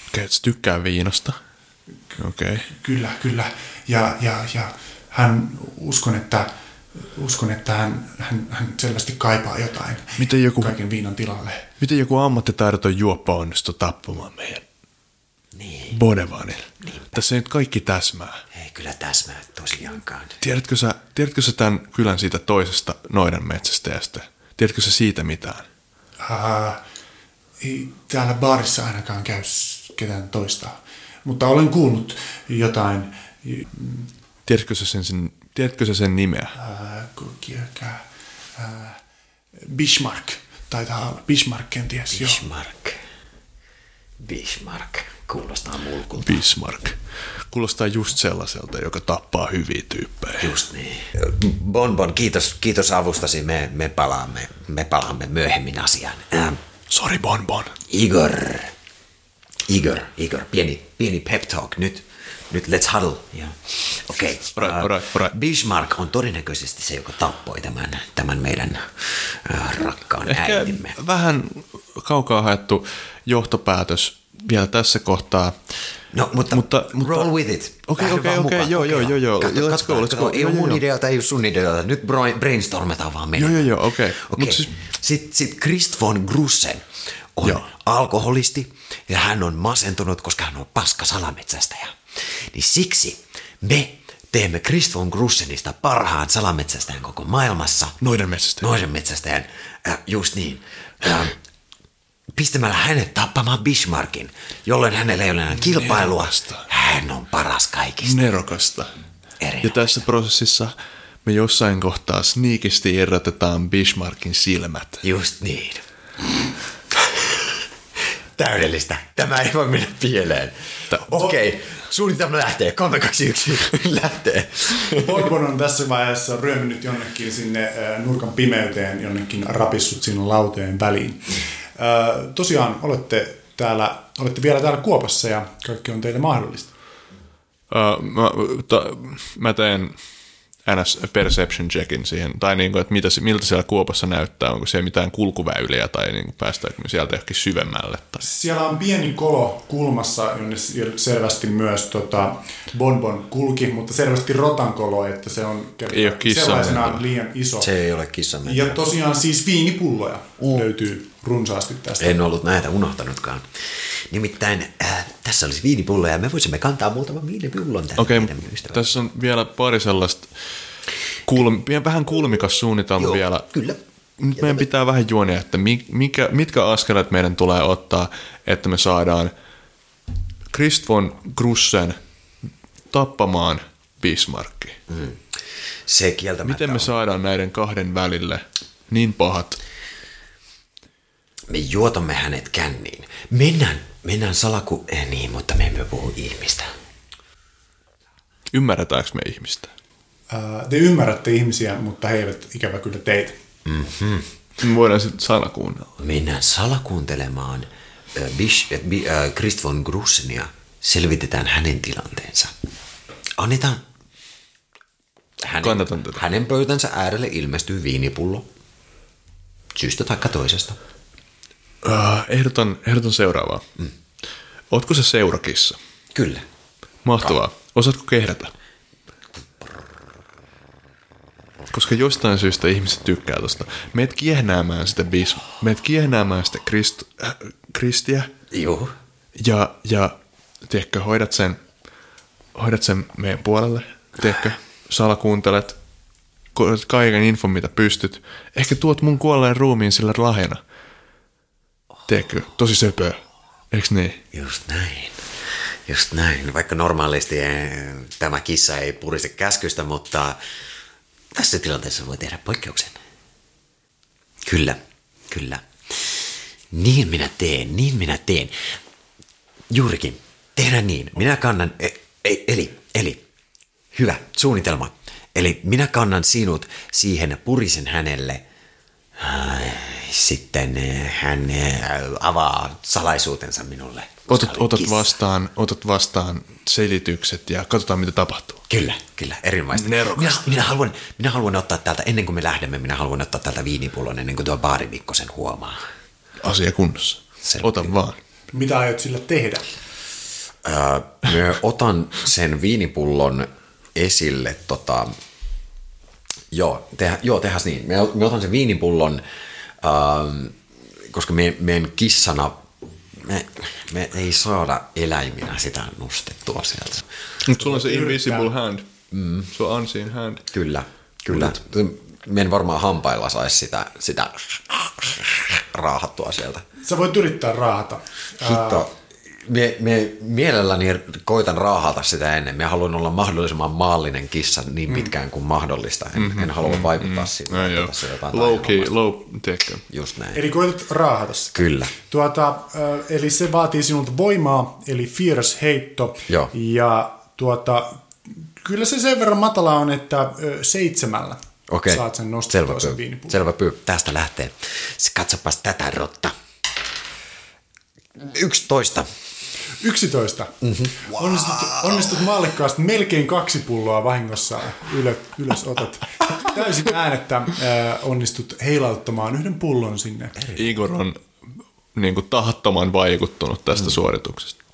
Okei, et sä tykkää viinasta. Okei. Okay. Kyllä, kyllä. Ja, ja, ja hän, uskon, että, uskon, että hän, hän, hän selvästi kaipaa jotain Miten joku, kaiken viinan tilalle. miten joku ammattitaidoton juoppa onnistui tappamaan meidän Niin. Bodevanin? Tässä ei nyt kaikki täsmää. Ei kyllä täsmää tosiaankaan. Tiedätkö sä, tiedätkö sä tämän kylän siitä toisesta noidan metsästäjästä? Tiedätkö sä siitä mitään? Uh, ei täällä baarissa ainakaan käy ketään toista. Mutta olen kuullut jotain. Tiedätkö sä sen, sen, tiedätkö sä sen nimeä? Uh. Uh, Bismarck. Taitaa olla Bismarck kenties. Joo. Bismarck. Bismarck. Kuulostaa mulkulta. Bismarck. Kuulostaa just sellaiselta, joka tappaa hyviä tyyppejä. Just niin. Bon Bon, kiitos, kiitos avustasi. Me, me, palaamme, me palaamme myöhemmin asiaan. Ähm, Sorry, Bon Bon. Igor. Igor, Igor, pieni, pieni pep talk. Nyt, nyt let's huddle. Ja. Okei. Okay. Alright, alright, alright. Bismarck on todennäköisesti se, joka tappoi tämän, tämän meidän äh, rakkaan Ehkä äitimme. vähän kaukaa haettu johtopäätös vielä tässä kohtaa. No, mutta, Mutta- mutta, roll with it. Okei, okei, okei, joo, joo, joo, joo. Katso, Let's go, let's go. Ei ole mun joo. ideota, ei ole sun ideota. Nyt brainstormataan vaan meidän. Joo, joo, joo, okei. Okei. Mut siis- Sitten sit Christ von Grussen on Joo. alkoholisti ja hän on masentunut, koska hän on paska salametsästäjä. Niin siksi me teemme Christ von Grussenista parhaan salametsästäjän koko maailmassa. Noiden metsästäjän. Noiden metsästäjän, äh, just niin. Äh, pistämällä hänet tappamaan Bismarckin, jolloin hänellä ei ole enää kilpailua. Nerokasta. Hän on paras kaikista. Nerokasta. Erinomaista. Ja tässä prosessissa me jossain kohtaa sniikisti irrotetaan Bismarckin silmät. Just niin. Täydellistä. Tämä ei voi mennä pieleen. Okei, okay. suunnitelma lähtee. 3, 2, 1, lähtee. Borbon on tässä vaiheessa ryöminyt jonnekin sinne äh, nurkan pimeyteen, jonnekin rapissut sinun lauteen väliin. Tosiaan olette, täällä, olette vielä täällä Kuopassa ja kaikki on teille mahdollista. Uh, mä, ta, mä teen NS perception checkin siihen, tai niin kuin, että mitä, miltä siellä Kuopassa näyttää, onko siellä mitään kulkuväyliä, tai niin kuin, päästäänkö me sieltä johonkin syvemmälle. Tai... Siellä on pieni kolo kulmassa, jonne selvästi myös tota, Bonbon kulki, mutta selvästi rotankolo, että se on Ei ole liian iso. Se ei ole kissamme. Ja tosiaan siis viinipulloja löytyy runsaasti tästä. En ollut näitä unohtanutkaan. Nimittäin äh, tässä olisi viinipullo ja me voisimme kantaa muutaman viinipullon tänne Okei, okay, tässä on vielä pari sellaista, kulm, vähän kulmikas suunnitelma Joo, vielä. kyllä. Nyt meidän pitää vähän juonia, että mi- mikä, mitkä askeleet meidän tulee ottaa, että me saadaan Christ von Grussen tappamaan Bismarckki. Se kieltämättä Miten me on. saadaan näiden kahden välille niin pahat? Me juotamme hänet känniin. Mennään, mennään salaku... Eh, niin, mutta me emme puhu ihmistä. Ymmärretäänkö me ihmistä? Ää, Te ymmärrätte ihmisiä, mutta he eivät ikävä kyllä teitä. Me voidaan sitten sana kuunnella. Mennään salakuuntelemaan äh, Bish, äh, Bi- äh, Christ von Grussenia. Selvitetään hänen tilanteensa. Annetaan... Hänen, Kannatan tätä. hänen pöytänsä äärelle ilmestyy viinipullo. Syystä taikka toisesta. Uh, ehdotan, ehdotan seuraavaa. Mm. Ootko se seurakissa? Kyllä. Mahtavaa. Osaatko kehrätä? Koska jostain syystä ihmiset tykkää tosta. Meet kiehnäämään sitä bis... Meet kiehnäämään sitä krist... äh, kristiä Joo. ja, ja tiedätkö, hoidat sen, hoidat sen meidän puolelle. Tiedätkö, salakuuntelet kaiken infon, mitä pystyt. Ehkä tuot mun kuolleen ruumiin sillä lahjana. Tiedätkö, tosi söpöä. Eiks niin? Just näin. Just näin. Vaikka normaalisti eh, tämä kissa ei puriste käskystä, mutta tässä tilanteessa voi tehdä poikkeuksen. Kyllä, kyllä. Niin minä teen, niin minä teen. Juurikin, tehdään niin. Minä kannan, e, e, eli, eli, hyvä, suunnitelma. Eli minä kannan sinut siihen, purisen hänelle Sitten eh, hän eh, avaa salaisuutensa minulle. Otat, otat, vastaan, otat vastaan selitykset ja katsotaan mitä tapahtuu. Kyllä, kyllä, erinomaista. Minä, minä, haluan, minä haluan ottaa täältä, ennen kuin me lähdemme, minä haluan ottaa täältä viinipullon ennen kuin tuo baarimikko sen huomaa. Asia kunnossa. Selvä. Ota vaan. Mitä aiot sillä tehdä? Öö, mä otan sen viinipullon esille, tota, joo, tehdä, joo, tehäs niin. Mä, mä otan sen viinipullon, ähm, koska me, meidän kissana, me, me ei saada eläiminä sitä nostettua sieltä. Mutta sulla on se invisible hand. Mm. Se on unseen hand. Kyllä, kyllä. Me en varmaan hampailla saisi sitä, sitä raahattua sieltä. Sä voit yrittää raahata. Hitto. Me, me mielelläni koitan raahata sitä ennen. Me haluan olla mahdollisimman maallinen kissa niin pitkään kuin mahdollista. En, mm-hmm, en halua vaikuttaa mm-hmm. Ai joo. Tässä jotain Low key, low, tiedätkö? Just näin. Eli koetat raahata sitä. Kyllä. Tuota, eli se vaatii sinulta voimaa, eli fierce heitto. Joo. Ja tuota, kyllä se sen verran matala on, että seitsemällä Okei. saat sen Selvä nostettua sen pyy. Selvä pyy. Tästä lähtee. Se katsopas tätä rotta. 11. 11. Mm-hmm. Wow. Onnistut, onnistut mallikkaasti melkein kaksi pulloa vahingossa ylös, ylös otat. Täysin äänettä äh, onnistut heilauttamaan yhden pullon sinne. Igor on niin kuin tahattoman vaikuttunut tästä mm. suorituksesta.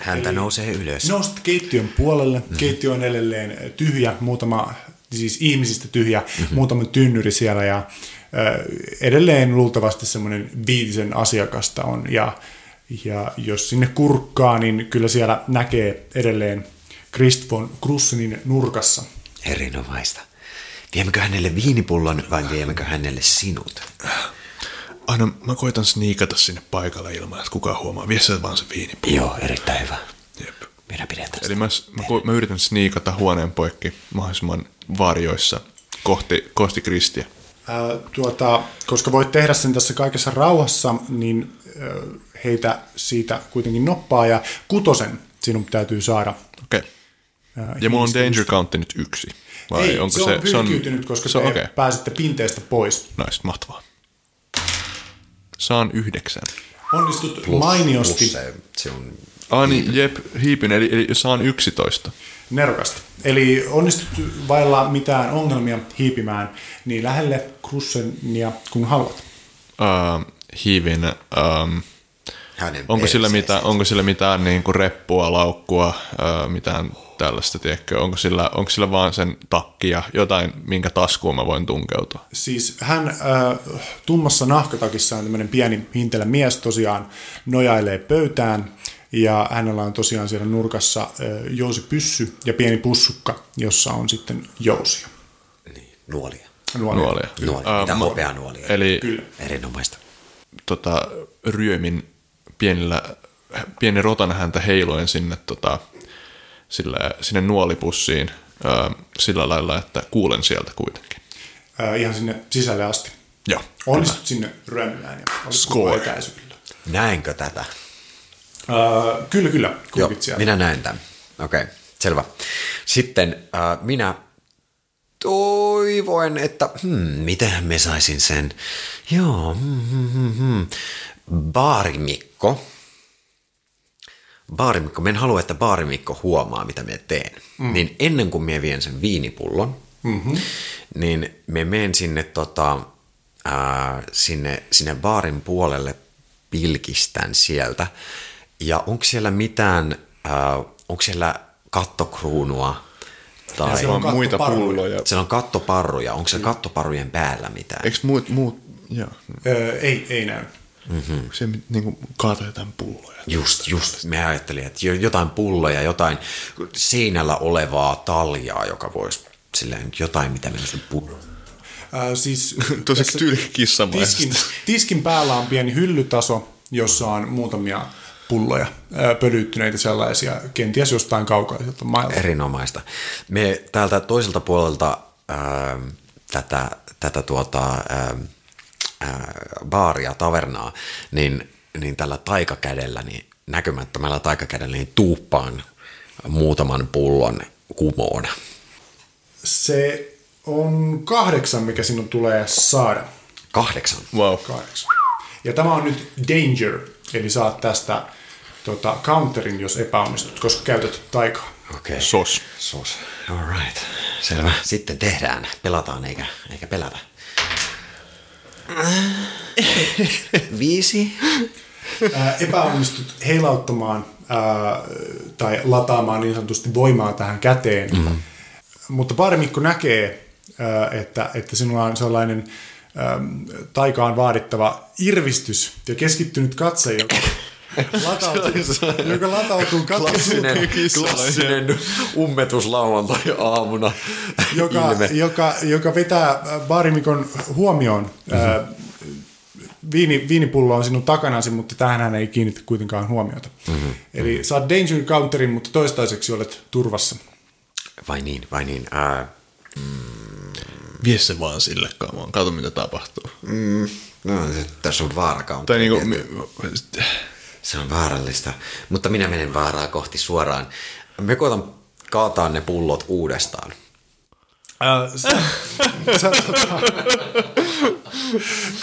Häntä nousee ylös. Nousit keittiön puolelle. Mm-hmm. Keittiö on edelleen tyhjä, muutama, siis ihmisistä tyhjä, mm-hmm. muutama tynnyri siellä ja äh, edelleen luultavasti semmoinen viitisen asiakasta on ja, ja jos sinne kurkkaa, niin kyllä siellä näkee edelleen Christ von Krussenin nurkassa. Erinomaista. Viemmekö hänelle viinipullon vai viemmekö hänelle sinut? Aina mä koitan sniikata sinne paikalle ilman, että kukaan huomaa. Vie se vaan se viini. Joo, erittäin hyvä. Jep. Minä pidän tästä. Eli mä, mä, mä, yritän sniikata huoneen poikki mahdollisimman varjoissa kohti, kohti Kristiä. Ää, tuota, koska voit tehdä sen tässä kaikessa rauhassa, niin ö, heitä siitä kuitenkin noppaa ja kutosen sinun täytyy saada. Okei. Okay. ää, Ja mulla on danger countti nyt yksi. Vai Ei, onko se on se, hylkyytynyt, koska se on, te. Okay. pääsette pinteestä pois. Nice, mahtavaa. Saan yhdeksän. Onnistut mainiosti Plus se, se on Ah niin, jep, hiipin, eli, eli saan 11. nerokasta. Eli onnistut vailla mitään ongelmia hiipimään niin lähelle Krussenia kun haluat. Uh, hiivin, um, Hänen onko, sillä mitään, onko sillä mitään niin kuin reppua, laukkua, uh, mitään tällaista, tiedätkö? Onko sillä, onko sillä vaan sen takki ja jotain, minkä taskuun mä voin tunkeutua? Siis hän äh, tummassa nahkatakissaan tämmöinen pieni hintelä mies tosiaan nojailee pöytään ja hänellä on tosiaan siellä nurkassa äh, jousipyssy ja pieni pussukka, jossa on sitten jousia. Niin, nuolia. Nuolia. Nuolia. Nuolia, Ah, mitä nuolia. Eli Kyllä. Erinomaista. tota, ryömin pienellä, pieni rotan häntä heiloen sinne, tota, sillä, sinne nuolipussiin ää, sillä lailla, että kuulen sieltä kuitenkin. Äh, ihan sinne sisälle asti. Joo. Onnistut sinne ryömimään ja Score. etäisyydellä. Näenkö tätä? Äh, kyllä, kyllä, Joo, siellä. minä näen tämän. Okei, okay, selvä. Sitten äh, minä toivoin, että Hmm, mitähän me saisin sen? Joo, hmm, hmm, hmm, hmm. Baarimikko. Baarimikko, me en halua, että baarimikko huomaa, mitä me teen. Mm. Niin ennen kuin me vien sen viinipullon, mm-hmm. niin me menen sinne, tota, ää, sinne, sinne baarin puolelle pilkistän sieltä. Ja onko siellä mitään, ää, onko siellä kattokruunua? Tai siellä on on muita pulloja. siellä on kattoparruja. Onko siellä kattoparrujen päällä mitään? Eikö muut, muut joo. Äh, ei, ei näy. Se niin kuin kaataa jotain pulloja. Just, just. Me ajattelin, että jo- jotain pulloja, jotain seinällä olevaa taljaa, joka voisi silleen jotain, mitä me olisi pullo. Äh, siis Tosi tässä tyyli tiskin, tiskin päällä on pieni hyllytaso, jossa on muutamia pulloja, äh, pölyttyneitä sellaisia, kenties jostain kaukaiselta mailta. Erinomaista. Me täältä toiselta puolelta ää, tätä, tätä tuota, ää, ää, baaria, tavernaa, niin, niin tällä taikakädellä, niin näkymättömällä taikakädellä, niin tuuppaan muutaman pullon kumoon. Se on kahdeksan, mikä sinun tulee saada. Kahdeksan. Wow. Kahdeksan. Ja tämä on nyt danger, eli saat tästä tota, counterin, jos epäonnistut, koska käytät taikaa. Okei. Okay. Sos. Sos. All right. Selvä. Sitten tehdään. Pelataan eikä, eikä pelätä. Viisi. Ää, epäonnistut heilauttamaan ää, tai lataamaan niin sanotusti voimaa tähän käteen. Mm-hmm. Mutta Baarimikko näkee, ää, että, että sinulla on sellainen ää, taikaan vaadittava irvistys ja keskittynyt katse, joka latautuu, joka latautuu Klassinen, klassinen ummetus lauantai-aamuna. joka, ilme. joka, joka vetää Baarimikon huomioon. Mm-hmm. Viini, viinipullo on sinun takanasi, mutta tähän hän ei kiinnitä kuitenkaan huomiota. Mm-hmm. Eli saat danger counterin, mutta toistaiseksi olet turvassa. Vai niin, vai niin. Ää, Vie se vaan sille kamoon. Kato mitä tapahtuu. mm, no, se, tässä on vaarakaunti. Tai niinku, Se on vaarallista, mutta minä menen vaaraa kohti suoraan. Me koitan kaataa ne pullot uudestaan. Äh, sä, sä, tota,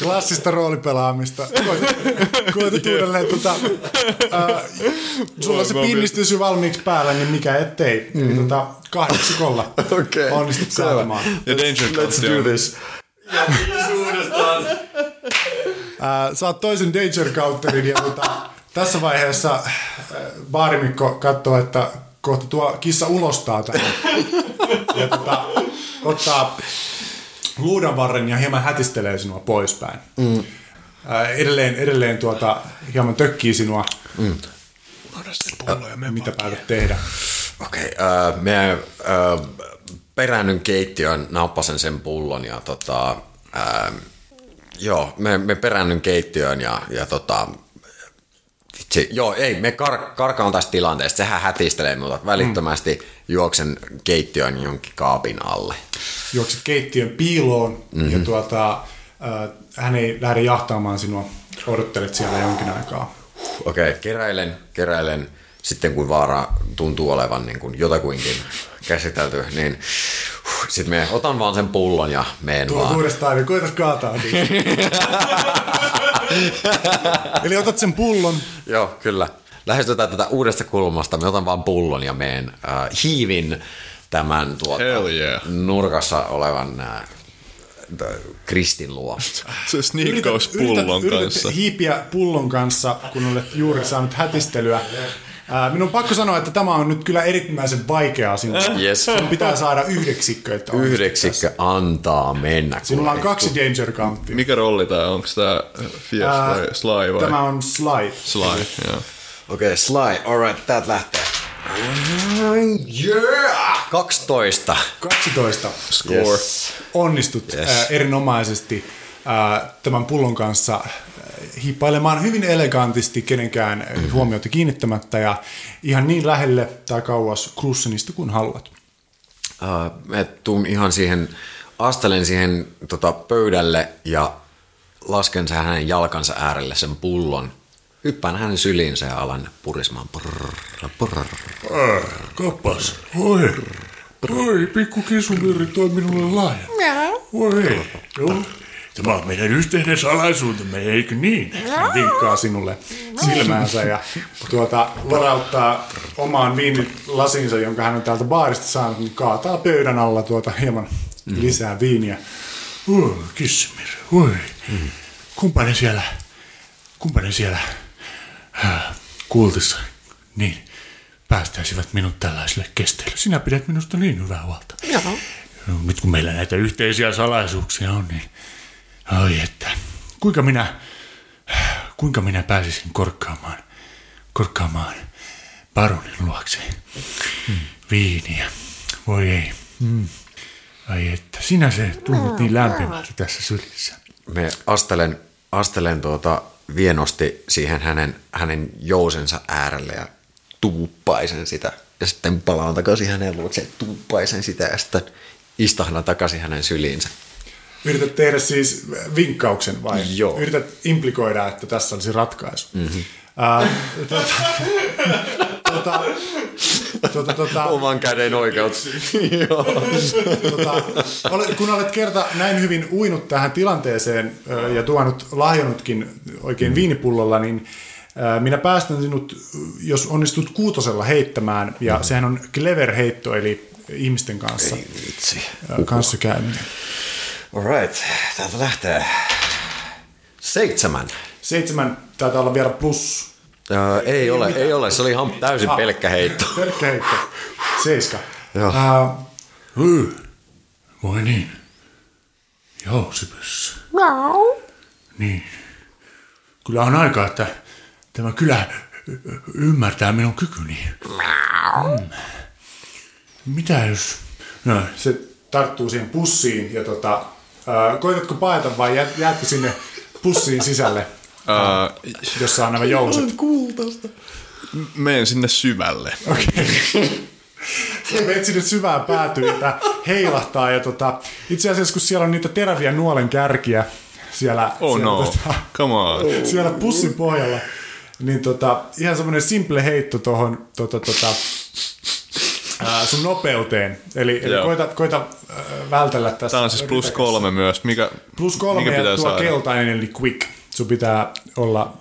klassista roolipelaamista. Koetat, uudelleen, tota, äh, sulla se pinnistys jo valmiiksi päällä, niin mikä ettei. Eli tota, kahdeksikolla Okei, onnistut kaatamaan. ja danger countti on- this. Äh, saat toisen danger counterin ja tota, tässä vaiheessa äh, baarimikko katsoo, että kohta tuo kissa ulostaa tähän. Ja tota, ottaa luudanvarren ja hieman hätistelee sinua poispäin. Mm. Äh, edelleen, edelleen tuota, hieman tökkii sinua. Mm. Mitä päätät tehdä? Okei, okay, uh, me uh, peräännyn keittiön, nappasen sen pullon ja tota, uh, joo, me, me peräännyn keittiöön ja, ja tota, vitsi, joo, ei, me kar, karkaan tästä tilanteesta, sehän hätistelee minulta, välittömästi mm. juoksen keittiön jonkin kaapin alle. Juokset keittiön piiloon mm-hmm. ja tuota, äh, hän ei lähde jahtaamaan sinua. Odottelet siellä jonkin aikaa. Okei, okay, keräilen, keräilen, sitten kun vaara tuntuu olevan niin kuin jotakuinkin käsitelty, niin sitten me otan vaan sen pullon ja meen Tuo vaan. uudestaan, niin koetat kaataa niin. Eli otat sen pullon, Joo, kyllä. Lähestytään tätä uudesta kulmasta. Me otan vaan pullon ja meen äh, hiivin tämän tuota, yeah. nurkassa olevan äh, Kristin luo. Se sniikkaus pullon yrität, kanssa. Yrität hiipiä pullon kanssa, kun olet juuri saanut hätistelyä. Ää, minun on pakko sanoa, että tämä on nyt kyllä erittäin vaikeaa sinulle. Yes. Sinun pitää saada yhdeksikkö, että. Yhdeksikkö antaa mennä. Sinulla on kaksi danger countia. Mikä rolli tää on? Onko tää Fierce Ää, vai Sly vai? Tämä on slide. Sly, joo. Okei, okay, Sly, alright, täältä lähtee. Yeah! 12. 12. Score. Yes. Onnistut Yes. ää, erinomaisesti ää, tämän pullon kanssa hiippailemaan hyvin elegantisti kenenkään mm-hmm. huomiota kiinnittämättä ja ihan niin lähelle tai kauas Krussenista kuin haluat. Uh, mä tuun ihan siihen, astelen siihen tota, pöydälle ja lasken sen hänen jalkansa äärelle sen pullon. Hyppään hänen syliinsä ja alan purismaan. Prrr, prrr. Kappas. Oi. Oi, pikku kisumiri toi minulle lahja. Oi. Joo. Tämä on meidän yhteinen salaisuutemme, eikö niin? Hän vinkkaa sinulle silmäänsä ja tuota, varauttaa omaan viinilasinsa, jonka hän on täältä baarista saanut, niin kaataa pöydän alla tuota hieman lisää viiniä. Oi, kissimir. Oi. Kumpa ne siellä, kumpa ne siellä äh, kultissa, niin päästäisivät minut tällaiselle kesteelle. Sinä pidät minusta niin hyvää huolta. Joo. Nyt kun meillä näitä yhteisiä salaisuuksia on, niin oi että, kuinka minä, kuinka minä pääsisin korkkaamaan, korkkaamaan baronin luokse viiniä. Voi ei. Mm. Ai että, sinä se tunnut niin lämpimältä tässä sylissä. Me astelen, astelen tuota vienosti siihen hänen, hänen jousensa äärelle ja tuuppaisen sitä. Ja sitten palaan takaisin hänen luokse, tuuppaisen sitä ja sitten istahdan takaisin hänen syliinsä. Yrität tehdä siis vinkkauksen vai? Joo. Yrität implikoida, että tässä olisi ratkaisu. Mm-hmm. Uh, tuota, tota, tota, tota, Oman käden oikeus. Tota, kun olet kerta näin hyvin uinut tähän tilanteeseen ja tuonut lahjonnutkin oikein viinipullolla, niin minä päästän sinut, jos onnistut kuutosella heittämään, ja sehän on clever heitto, eli ihmisten kanssa, Vitsi. Alright, täältä lähtee. Seitsemän. Seitsemän taitaa olla vielä plus. Ää, ei ole, ei ole, se oli ihan täysin Ah. pelkkä heitto. Pelkkä heitto. Seiska. Joo. Hyy. Voi niin. Jousipys. Niin. Kyllä on aika, että tämä kylä ymmärtää minun kykyni. Mm. Mitä jos... No, se tarttuu siihen pussiin ja tota, koitatko paeta vai jää, jäätkö sinne pussiin sisälle, Ää, jossa on nämä jouset? menen sinne syvälle. Menet sinne syvään päätyyn ja tää heilahtaa ja tota, itse asiassa kun siellä on niitä teräviä nuolen kärkiä siellä, Oh siellä, no, tota, come on. siellä pussin pohjalla, niin tota, ihan semmoinen simple heitto tuohon tota, tota, ää, sun nopeuteen. Eli, eli Joo. koita, koita ää, vältellä tässä. Tämä on siis plus kolme myös. Mikä, Plus kolme mikä ja pitää tuo saada? keltainen eli quick. Sun pitää olla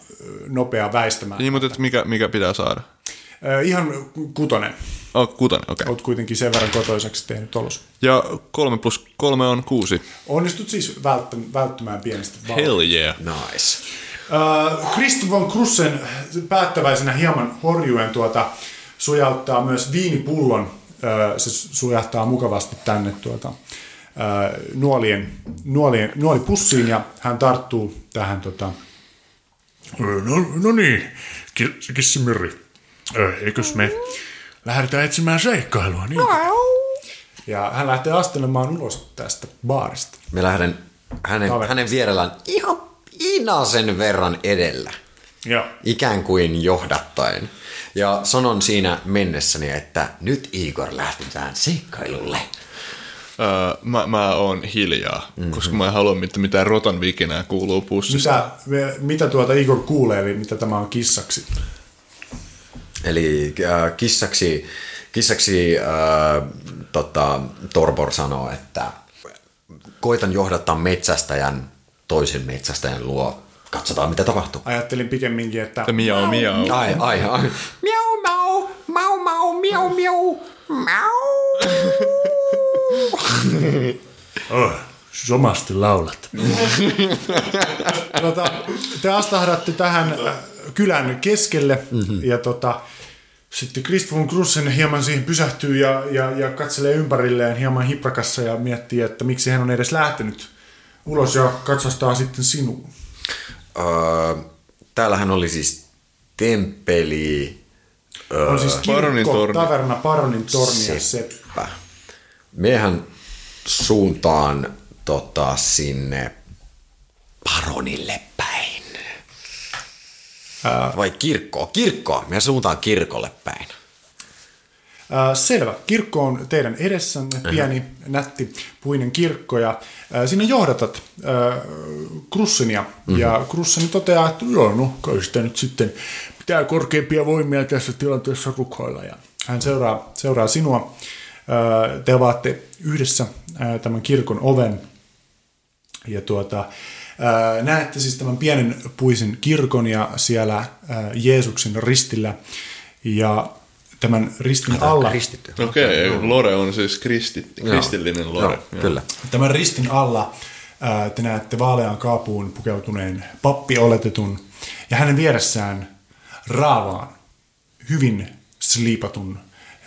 nopea väistämään. Niin, mutta et mikä, mikä pitää saada? Ö, Ihan kutonen. Oh, kutonen, okei. Okay. Oot kuitenkin sen verran kotoiseksi tehnyt olos. Ja kolme plus kolme on kuusi. Onnistut siis välttämään, välttämään pienestä vauhdista. Hell yeah. Nice. Äh, Christoph von Krussen päättäväisenä hieman horjuen tuota, sujauttaa myös viinipullon. Se sujahtaa mukavasti tänne tuota, nuolien, nuolien, nuolipussiin ja hän tarttuu tähän tota, No, no niin, Ki- Kissimyri. Eikös me lähdetään etsimään seikkailua, niin? ja hän lähtee astelemaan ulos tästä baarista. Me lähden hänen, Kaveri. hänen vierellään ihan inasen verran edellä. Joo. Ikään kuin johdattaen. Ja sanon siinä mennessäni, että nyt Igor lähdetään seikkailulle. Öö, mä, mä oon hiljaa, mm-hmm. koska mä en halua, että mitään rotan vikinää kuuluu pussista. Mitä, mitä tuota Igor kuulee, eli mitä tämä on kissaksi? Eli äh, kissaksi, kissaksi äh, tota, Torbor sanoo, että koitan johdattaa metsästäjän toisen metsästäjän luo. Katsotaan, mitä tapahtuu. Ajattelin pikemminkin, että Että miau miau. Ai, ai, ai. Miau, mau, mau, mau, miau, miau, mau. Oh, somasti laulat. tota, te astahdatte tähän äh, kylän keskelle mm-hmm. ja tota, sitten Christopher Krussen hieman siihen pysähtyy ja, ja, ja katselee ympärilleen hieman hiprakassa ja miettii, että miksi hän on edes lähtenyt ulos ja katsastaa sitten sinuun. Öö, täällähän oli siis temppeli, öö, On siis Paronin kirkko, torni. taverna, Paronin torni ja seppä. seppä. Mehän suuntaan tota, sinne paronille päin. Ää, Vai kirkkoa? Kirkkoa. Me suuntaan kirkolle päin. Äh, selvä. Kirkko on teidän edessänne, pieni, nätti, puinen kirkko, ja äh, sinne johdatat äh, Krussenia, mm-hmm. ja Krusseni toteaa, että joo, no kai sitä nyt sitten pitää korkeampia voimia tässä tilanteessa rukoilla, ja hän seuraa, seuraa sinua. Äh, te avaatte yhdessä äh, tämän kirkon oven, ja tuota, ää, näette siis tämän pienen puisen kirkon ja siellä Jeesuksen ristillä ja tämän ristin alla, Kristitty. Okei, okay, Lore on siis kristi, kristillinen Lore. Joo, kyllä. tämän ristin alla ää, te näette vaaleaan kaapuun pukeutuneen pappi oletetun ja hänen vieressään raavaan, hyvin sliipatun,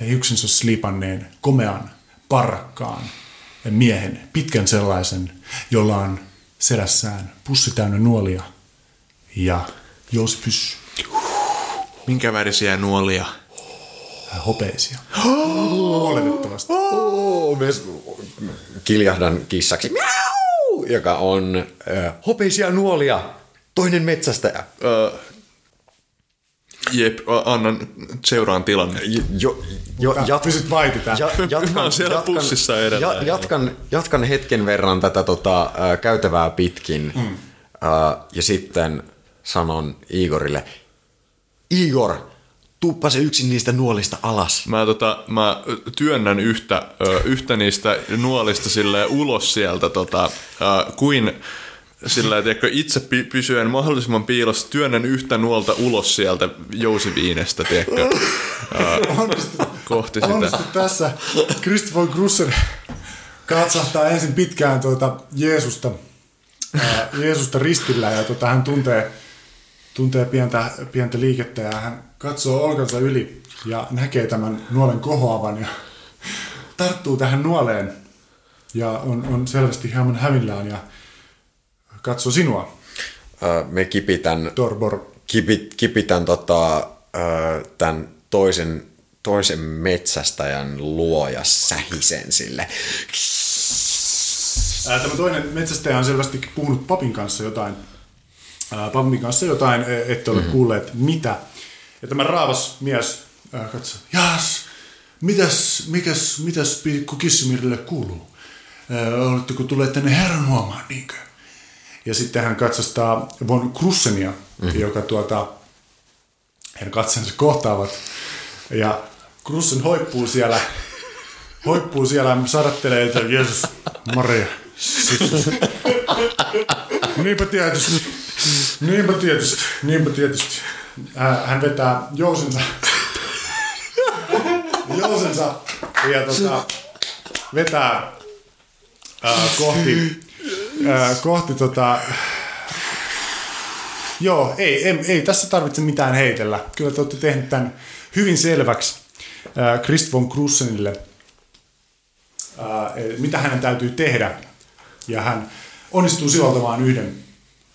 hiuksensa sliipanneen, komean, parrakkaan miehen, pitkän sellaisen, jolla on selässään pussi täynnä nuolia ja Joosipys Minkä värisiä nuolia? Hopeisia. Oletettavasti. Oh, me kiljahdan kissaksi, miau, joka on äh, hopeisia nuolia, toinen metsästäjä. Öö, jep, annan seuraan tilanne. Jo, jo, jat, Pysyt ja, Mä oon siellä pussissa edellä. Ja, jatkan, jatkan hetken verran tätä tota, ä, käytävää pitkin mm. ä, ja sitten sanon Igorille, Igor, tuuppa se yksin niistä nuolista alas. Mä, tota, mä työnnän yhtä, ö, yhtä niistä nuolista sille ulos sieltä, tota, ö, kuin sillä tiedätkö, itse py- pysyen mahdollisimman piilossa, työnnän yhtä nuolta ulos sieltä jousiviinestä, tiedätkö, ö, kohti sitä. Onnistu tässä. Christopher Grussen katsahtaa ensin pitkään tuota Jeesusta, ää, Jeesusta ristillä ja tuota, hän tuntee, tuntee pientä, pientä liikettä ja hän katsoo olkansa yli ja näkee tämän nuolen kohoavan ja tarttuu tähän nuoleen ja on, on selvästi hieman hävillään ja katsoo sinua, Ö, Me kipitän, Torbor. kipit, kipitän tota, ö, tämän toisen, toisen metsästäjän luo ja sähisen sille. Ää, Tämä toinen metsästäjä on selvästi puhunut papin kanssa jotain, papin kanssa jotain, e- ette ole mm-hmm. kuulleet mitä. Ja tämä raavas mies ää, katsoo, jaas, mitäs, mikäs, mitäs pikku Kissimirille kuuluu? Ää, Oletteko tulleet tänne herran huomaan, niinkö? Ja sitten hän katsastaa von Krussenia, mm-hmm. joka tuota, heidän katsensa kohtaavat. Ja Krussen hoippuu siellä, hoippuu siellä, sadattelee, että Jeesus, Maria, Sisus. Niinpä tietysti, niinpä tietysti, niinpä tietysti. Hän- vetää jousensa, jousensa ja tota, vetää ää, kohti, ää, kohti tota, Joo, ei, ei, ei tässä tarvitse mitään heitellä. Kyllä te olette tehneet tämän hyvin selväksi äh, Christ von Krussenille, äh, mitä hänen täytyy tehdä. Ja hän onnistuu sivaltamaan yhden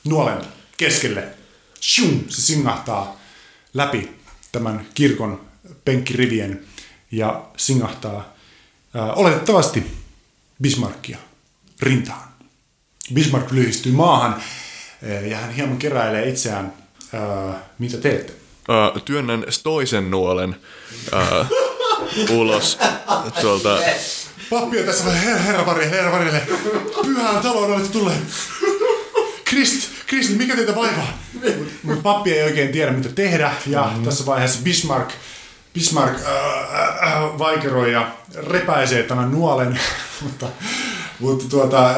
nuolen keskelle. Shum, se singahtaa läpi tämän kirkon penkkirivien ja singahtaa äh, oletettavasti Bismarckia rintaan. Bismarck lyhistyy maahan eh, ja hän hieman keräilee itseään. Äh, mitä teette? Ö, työnnän toisen nuolen ö, ulos tuolta Pappi on tässä vai herra, herra varje, herra varjelle. Pyhään taloon olette tulleet. Krist, Krist, mikä teitä vaivaa? Mutta pappi ei oikein tiedä, mitä tehdä. Ja mm-hmm. tässä vaiheessa Bismarck, Bismarck äh, äh, vaikeroi ja repäisee tämän nuolen. mutta, mutta tuota, äh,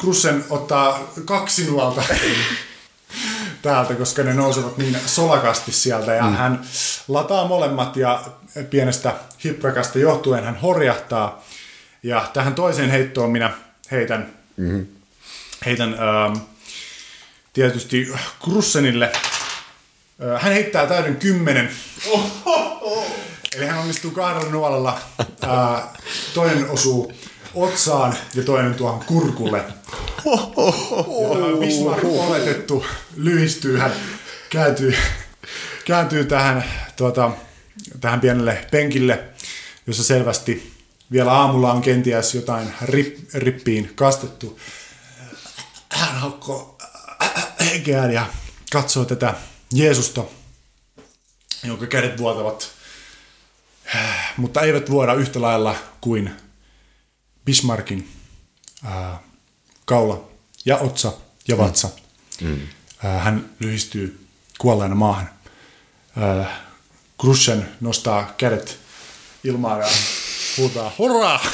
Krussen ottaa kaksi nuolta täältä, koska ne nousevat niin solakasti sieltä. Ja mm. hän lataa molemmat ja pienestä hipprakasta johtuen hän horjahtaa. Ja tähän toiseen heittoon minä heitän, mm-hmm. heitän ähm, tietysti Krussenille. Hän heittää täyden kymmenen. Eli hän onnistuu kahdella nuolella. Toinen osuu otsaan ja toinen tuohon kurkulle. Ja tämä Bismarck oletettu lyhistyy, hän kääntyy, kääntyy tähän, tuota, tähän pienelle penkille, jossa selvästi vielä aamulla on kenties jotain rip, rippiin kastettu. Hän haukkoo henkeään ja katsoo tätä Jeesusta, jonka kädet vuotavat, mutta eivät vuoda yhtä lailla kuin Bismarckin ää, kaula ja otsa ja vatsa. Mm. Ää, hän lyhistyy kuolleena maahan. Ää, Kruschen nostaa kädet ilmaan ja huutaa hurraa!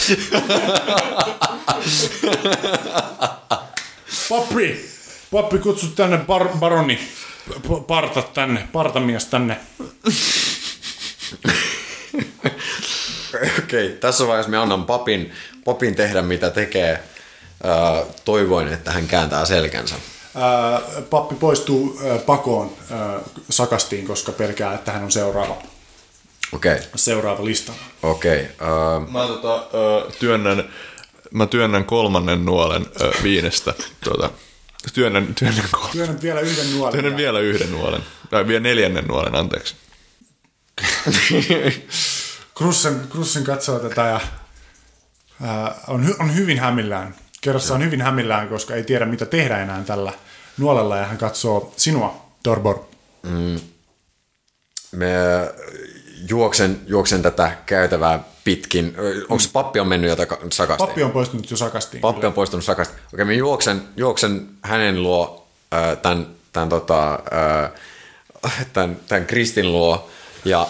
Pappi! Pappi kutsu tänne bar- baroni. P- Parta tänne, partamies tänne. Okei, tässä vaiheessa me annan papin, papin tehdä mitä tekee. Ö, toivoin, että hän kääntää selkänsä. Pappi poistuu pakoon sakastiin, koska pelkää, että hän on seuraava, Okei, seuraava listalla. okei. ö, Mä, tota, ö, työnnän, mä työnnän kolmannen nuolen ö, viinestä. Tuota, työnnän, työnnän, kol- Työnnät vielä yhden nuolen. työnnän vielä yhden nuolen. Tai vielä neljännen nuolen, anteeksi. Krussen, Krussen katsoo tätä ja ää, on, hy, on hyvin hämillään. Kerrassa on hyvin hämillään, koska ei tiedä mitä tehdä enää tällä nuolella ja hän katsoo sinua, Torbor. me juoksen, juoksen tätä käytävää pitkin. Onko pappi on mennyt jotain sakasti? Pappi on poistunut jo sakastiin. Pappi on poistunut sakasta. Okei, mä juoksen, juoksen hänen luo, äh, tämän, tämän, tota, äh, tämän, tämän Kristin luo, ja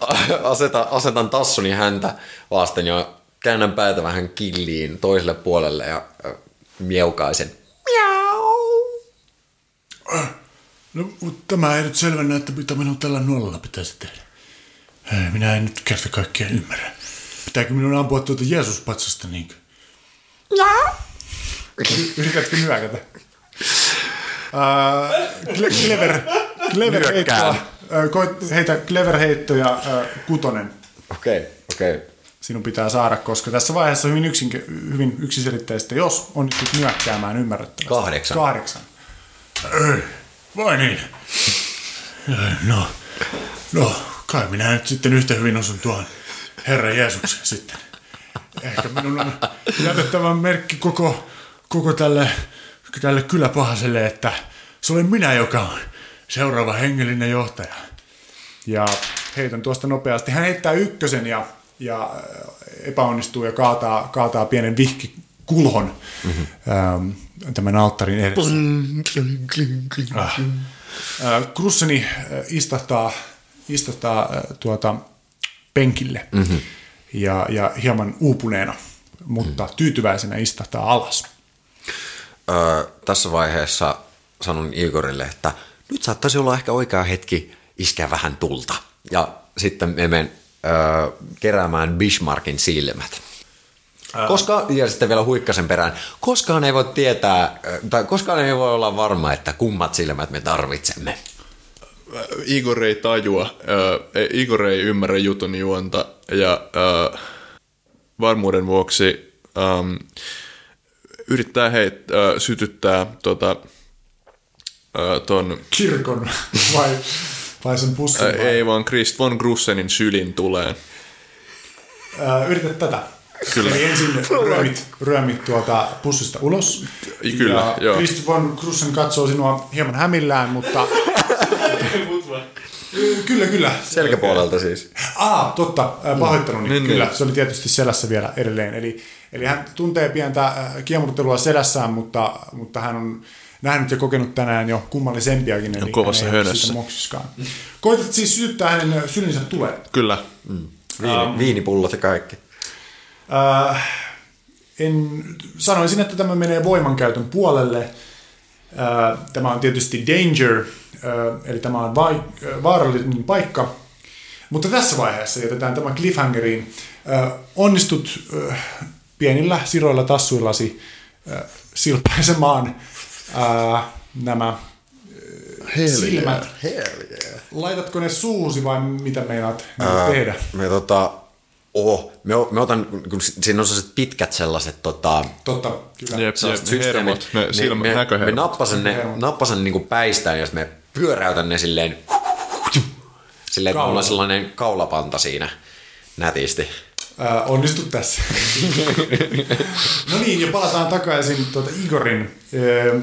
asetan, asetan tassuni häntä vasten ja käännän päätä vähän killiin toiselle puolelle ja äh, miaukaisen. No, mutta tämä ei nyt selvennä, että mitä minun tällä nuolalla pitäisi tehdä. Ei, minä en nyt kerta kaikkiaan ymmärrä. Pitääkö minun ampua tuota Jeesuspatsasta niinkö? Yritätkö nyökätä? Uh, clever, clever heittoa. Koit, heitä clever heitto ja uh, kutonen. Okei, okay, okei. Okay. Sinun pitää saada, koska tässä vaiheessa hyvin, yksin, hyvin yksiselitteistä, jos onnistut nyökkäämään ymmärrettävästi. Kahdeksan. Kahdeksan. Vai niin? No, no, kai minä nyt sitten yhtä hyvin osun tuohon Herra Jeesuksen sitten. Ehkä minun on jätettävä merkki koko, koko tälle, tälle kyläpahaselle, että se olen minä, joka on seuraava hengellinen johtaja. Ja heitän tuosta nopeasti. Hän heittää ykkösen ja, ja epäonnistuu ja kaataa, kaataa pienen vihkikulhon mm-hmm. ähm, tämän alttarin edessä. Ah. Äh, Krusseni äh, istahtaa, istahtaa äh, tuota, penkille mm-hmm. ja, ja hieman uupuneena, mutta mm-hmm. tyytyväisenä istahtaa alas. Öö, tässä vaiheessa sanon Igorille, että nyt saattaisi olla ehkä oikea hetki iskeä vähän tulta. Ja sitten me menen öö, keräämään Bismarckin silmät. Koska, ja sitten vielä huikkasen perään, koskaan ei voi tietää, tai koskaan ei voi olla varma, että kummat silmät me tarvitsemme. Igor ei tajua, äh, Igor ei ymmärrä jutun juonta ja äh, varmuuden vuoksi ähm, yrittää heit, äh, sytyttää tota, äh, ton... Kirkon vai, vai sen pussin? Äh, ei vaan Christ von Grussenin sylin tulee. Äh, yritä tätä. Kyllä. Eli ensin ryömit, ryömit tuolta pussista ulos. Kyllä, ja joo. Christ von Grussen katsoo sinua hieman hämillään, mutta... kyllä, kyllä. Selkäpuolelta siis. Ah, totta, äh, pahoittanut. Niin, Niin, kyllä, niin. se oli tietysti selässä vielä edelleen. Eli, eli hän tuntee pientä äh, kiemurtelua selässään, mutta, mutta hän on nähnyt ja kokenut tänään jo kummallisempiakin. Eli kovassa ei ole hönössä. Koitat siis sytyttää hänen sylinsä tulee. Kyllä. Viini, viinipullot ja kaikki. Äh, en, sanoisin, että tämä menee voimankäytön puolelle. Tämä on tietysti danger, eli tämä on vai, vaarallinen paikka. Mutta tässä vaiheessa jätetään tämä cliffhangeriin. Onnistut pienillä siroilla tassuillasi silpaisemaan nämä äh, silmät. Hell yeah. Laitatko ne suusi vai mitä meinaat tehdä? Me tota, oh, me, me otan, kun si- siinä on sellaiset pitkät sellaiset tota, Totta, kyllä. Jep, sellaiset jep, systeemit. hermot, ne silmä, me, me, me nappasen ne, Hermot. nappasen niin kuin päistään, jos me pyöräytän ne silleen, silleen, että mulla on sellainen kaulapanta siinä nätisti. Äh, onnistut tässä. no niin, ja palataan takaisin tuota Igorin äh,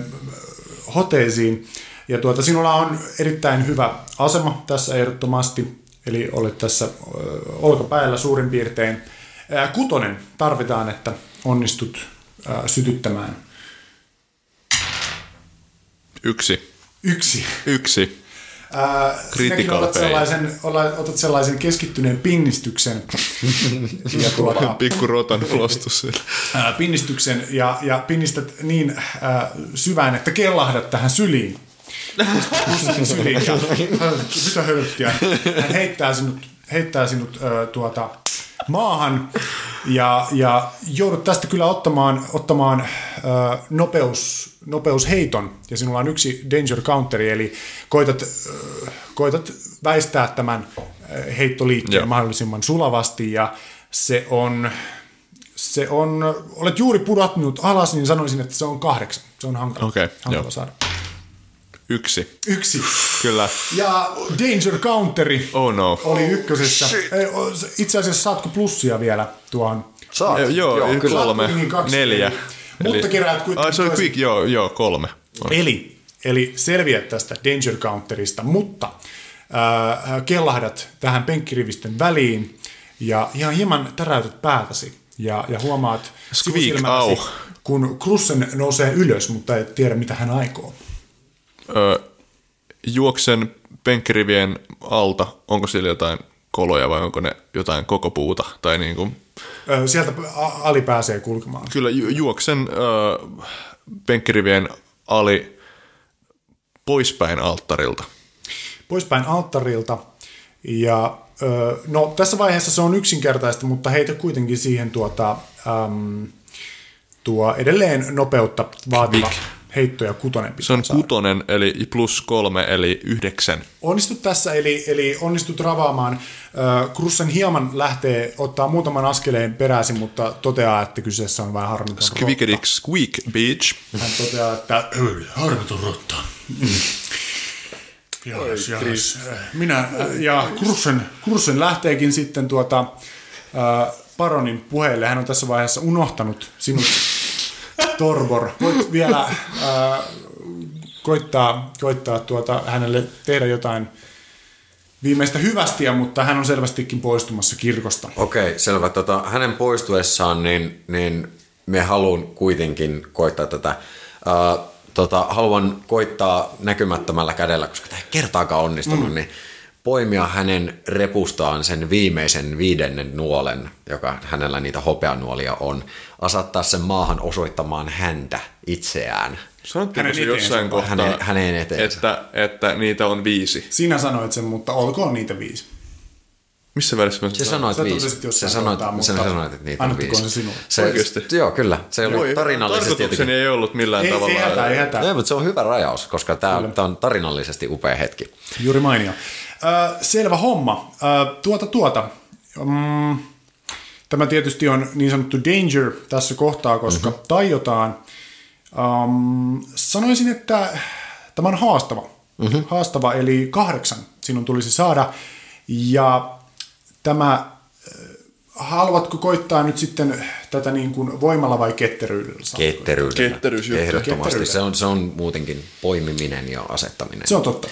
hoteisiin. Ja tuota, sinulla on erittäin hyvä asema tässä ehdottomasti, eli olet tässä olkapäällä suurin piirtein. Kutonen tarvitaan, että onnistut sytyttämään Yksi. yksi. Yksi. Sinäkin Critical otat sellaisen, otat sellaisen keskittyneen pinnistyksen. ja tuota, Pikku rotan ää, pinnistyksen ja, ja pinnistät niin ää, syvään, että kellahdat tähän syliin. Ja mitä hölkkiä. Hän heittää sinut, heittää sinut ää, tuota, maahan ja, ja joudut tästä kyllä ottamaan, ottamaan ää, nopeus, nopeusheiton ja sinulla on yksi danger counteri, eli koitat, ää, koitat väistää tämän heittoliikkeen Joo. mahdollisimman sulavasti ja se on se on, olet juuri pudottanut alas, niin sanoisin, että se on kahdeksan. Se on hankala, Okei, hankala saada. Yksi. Yksi. Kyllä. Ja Danger Counteri Oh no. oli ykkösessä. Ei, o- se- Itse asiassa saatko plussia vielä tuohon? Saat. Eh, Joo, joo kyllä. kolme, Niin kaksi. neljä. Mutta keräät kuitenkin Ai, se oli quick, joo, joo, kolme. Eli, eli selviät tästä Danger Counterista, mutta äh, kellahdat tähän penkkirivisten väliin ja ihan hieman täräytät päätäsi ja, ja huomaat Squeak, sivusilmälläsi, au. kun Krussen nousee ylös, mutta et tiedä mitä hän aikoo. Ö, juoksen penkkirivien alta, onko siellä jotain koloja vai onko ne jotain koko puuta? Tai niin kuin, Ö, Sieltä Ali pääsee kulkemaan. kyllä ju- juoksen äh, penkkirivien ali poispäin alttarilta. Poispäin alttarilta. Ja ö, no, tässä vaiheessa se on yksinkertaista, mutta heitä kuitenkin siihen tuota, äm, tuo edelleen nopeutta vaativa Quick. Heitto ja kutonen pitää Se on saada. kutonen, eli plus kolme, eli yhdeksän. Onnistut tässä, eli, eli onnistut ravaamaan. Krussen hieman lähtee ottaa muutaman askeleen peräisin, mutta toteaa, että kyseessä on vain harmiton rotta. Skvikidik squeak, bitch. Hän toteaa, että harmiton rotta. Jahas, jahas. minä äh, ja Krussen, Krussen lähteekin sitten tuota, äh, Paronin puheelle. Hän on tässä vaiheessa unohtanut sinut, Torbor. Voit vielä äh, koittaa, koittaa tuota, hänelle tehdä jotain viimeistä hyvästiä, mutta hän on selvästikin poistumassa kirkosta. Okei, selvä. Tota, hänen poistuessaan, niin, niin me haluan kuitenkin koittaa tätä. Uh, tota, haluan koittaa näkymättömällä kädellä, koska tämä ei kertaakaan onnistunut, mm. niin poimia hänen repustaan sen viimeisen viidennen nuolen, joka hänellä niitä hopeanuolia on, asettaa sen maahan osoittamaan häntä itseään. Sanottiinko Hänen se jossain kohtaa, Hänen- hänen eteensä. että, että niitä on viisi? Sinä sanoit sen, mutta olkoon niitä viisi. Missä välissä mä Se sanoin? sanoi, Sä että totesit viisi. jossain Se sanoi, kohtaa, se mutta sanoi, että niitä on viisi. se sinulle? Se, Oikeesti? Joo, kyllä. Se ei ollut tarinallisesti Tarkoitukseni jotenkin. ei ollut millään Ei, tavalla. ei hätää, ei hätää. Ei, mutta se on hyvä rajaus, koska tämä, tämä on tarinallisesti upea hetki. Juuri mainio. Selvä homma. Ö, tuota tuota. Mm, tämä tietysti on niin sanottu danger tässä kohtaa, koska mm-hmm. taiotaan. Um, sanoisin, että tämä on haastava. Mm-hmm. Haastava, eli kahdeksan sinun tulisi saada. Ja tämä, ö, haluatko koittaa nyt sitten tätä niin kuin voimalla vai ketteryydellä? Ketteryydellä. Ketteryysjuttu. Ehdottomasti. Ketteryydellä. Se on, se on muutenkin poimiminen ja asettaminen. Se on totta.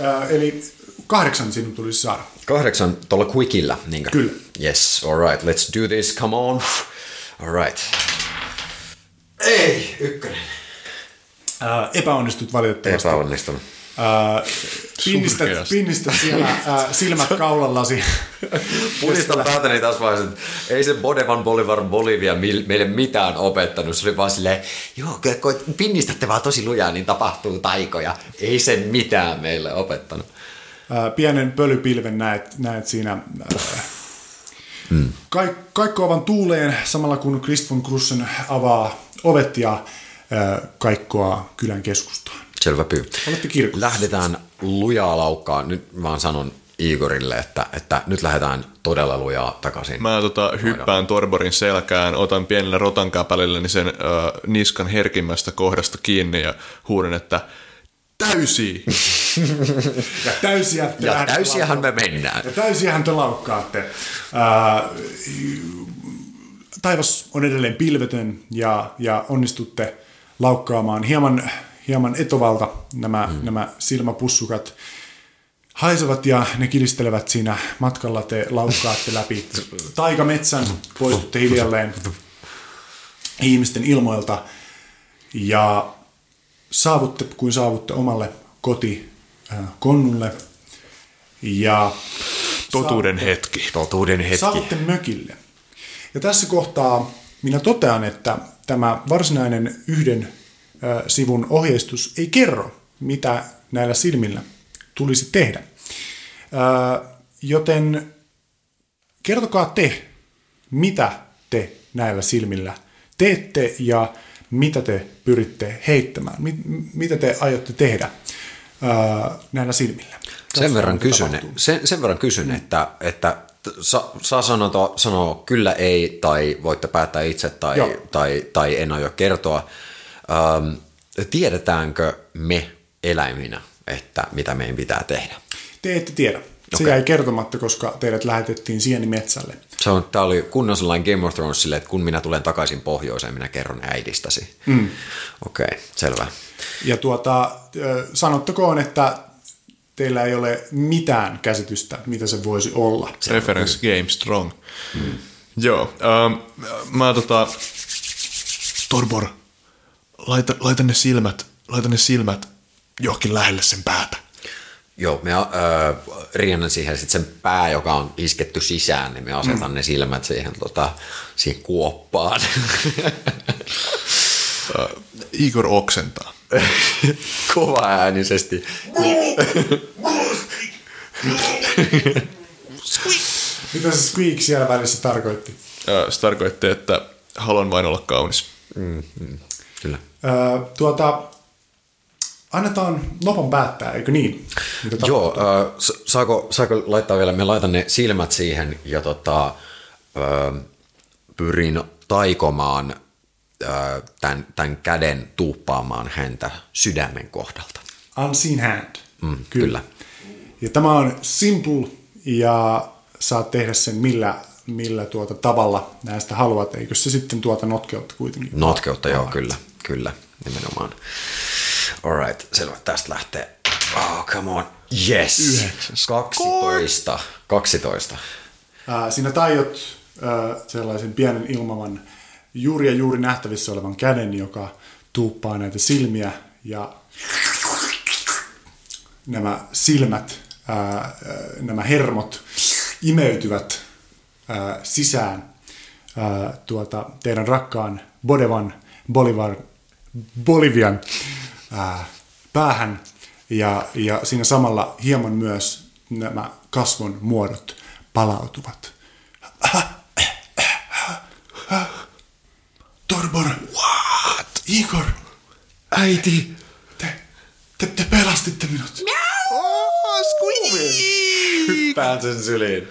Ö, eli kahdeksan sinun tulisi saada. Kahdeksan tuolla quickillä, niinkö? Kyllä. Yes, alright, let's do this, come on. Alright. Ei, ykkönen. Ää, epäonnistut valitettavasti. Epäonnistunut. Ää, pinnistät, Surkeasti. pinnistät siellä ää, silmät kaulallasi. Punistan päätäni taas vaan, että ei se Bodevan Bolivar Bolivia meille mitään opettanut. Se oli vaan silleen, joo, kun pinnistätte vaan tosi lujaa, niin tapahtuu taikoja. Ei se mitään meille opettanut. Ää, pienen pölypilven näet, näet siinä ää, mm. kaik, kaikkoavan tuuleen samalla kun Christ von Krussen avaa ovet ja ää, kaikkoa kylän keskustaan. Selvä pyy. Olette kirkossa. Lähdetään lujaa laukkaa. Nyt vaan sanon Igorille, että, että nyt lähdetään todella lujaa takaisin. Mä tota, hyppään Torborin selkään, otan pienellä rotan käpälilläni sen äh, niskan herkimmästä kohdasta kiinni ja huudan, että täysi! Ja täysiä te Ja täysiähän me mennään. Ja täysiähän te laukkaatte. Ää, taivas on edelleen pilvetön ja, ja onnistutte laukkaamaan hieman, hieman etovalta nämä, mm. nämä silmäpussukat haisevat ja ne kilistelevät siinä matkalla. Te laukkaatte läpi taikametsän, poistutte hiljalleen ihmisten ilmoilta ja saavutte kuin saavutte omalle kotikonnulle ja Totuuden hetki. Totuuden hetki. saavutte mökille. Ja tässä kohtaa minä totean, että tämä varsinainen yhden ö, sivun ohjeistus ei kerro, mitä näillä silmillä tulisi tehdä. Ö, joten kertokaa te, mitä te näillä silmillä teette ja mitä te pyritte heittämään, mit, mitä te aiotte tehdä näillä silmillä. Sen verran kysyn, sen, sen verran kysyn että, että t- sa, saa sanoa, sanoa kyllä ei tai voitte päättää itse tai, Joo. tai, tai en aio kertoa. Ähm, tiedetäänkö me eläiminä, että mitä meidän pitää tehdä? Te ette tiedä. Se Okei. jäi kertomatta, koska teidät lähetettiin sienimetsälle. Se on, tämä oli kunnon sellainen Game of Thrones sille, että kun minä tulen takaisin pohjoiseen, minä kerron äidistäsi. Mm. Okei, okay, selvä. Ja tuota, sanottakoon, että teillä ei ole mitään käsitystä, mitä se voisi olla. Reference Game Strong. Mm. Joo, ähm, mä tota... Torbor, laita, laita ne silmät, laita ne silmät johonkin lähelle sen päätä. Joo, me äh, riennän siihen sit sen pää, joka on isketty sisään, niin me asetan mm. ne silmät siihen, tota, siihen kuoppaan. Igor oksentaa. Kova äänisesti. Mitä se squeak siellä välissä tarkoitti? Ö, Se tarkoitti, että haluan vain olla kaunis. Kyllä. Öö, tuota, annetaan Nopan päättää, eikö niin? Joo, äh, saako, saako laittaa vielä, me laitan ne silmät siihen ja tota, äh, pyrin taikomaan äh, tämän, tämän käden tuuppaamaan häntä sydämen kohdalta. Unseen hand. Mm, kyllä. Ja tämä on simple ja saat tehdä sen millä, millä tuota tavalla näistä haluat. Eikö se sitten tuota notkeutta kuitenkin? Notkeutta, joo, kyllä, kyllä, nimenomaan. Alright, selvä, tästä lähtee. Oh, come on. Yes. 12. 12. Ää, sinä taiot ää, sellaisen pienen ilmavan juuri ja juuri nähtävissä olevan käden, joka tuuppaa näitä silmiä ja nämä silmät, ää, nämä hermot imeytyvät ää, sisään ää, tuota, teidän rakkaan Bodevan Bolivar, Bolivian ää, päähän ja, ja siinä samalla hieman myös nämä kasvon muodot palautuvat. Torbor! What? Igor! Äiti! Te, te, te pelastitte minut. Hyppään sen syliin.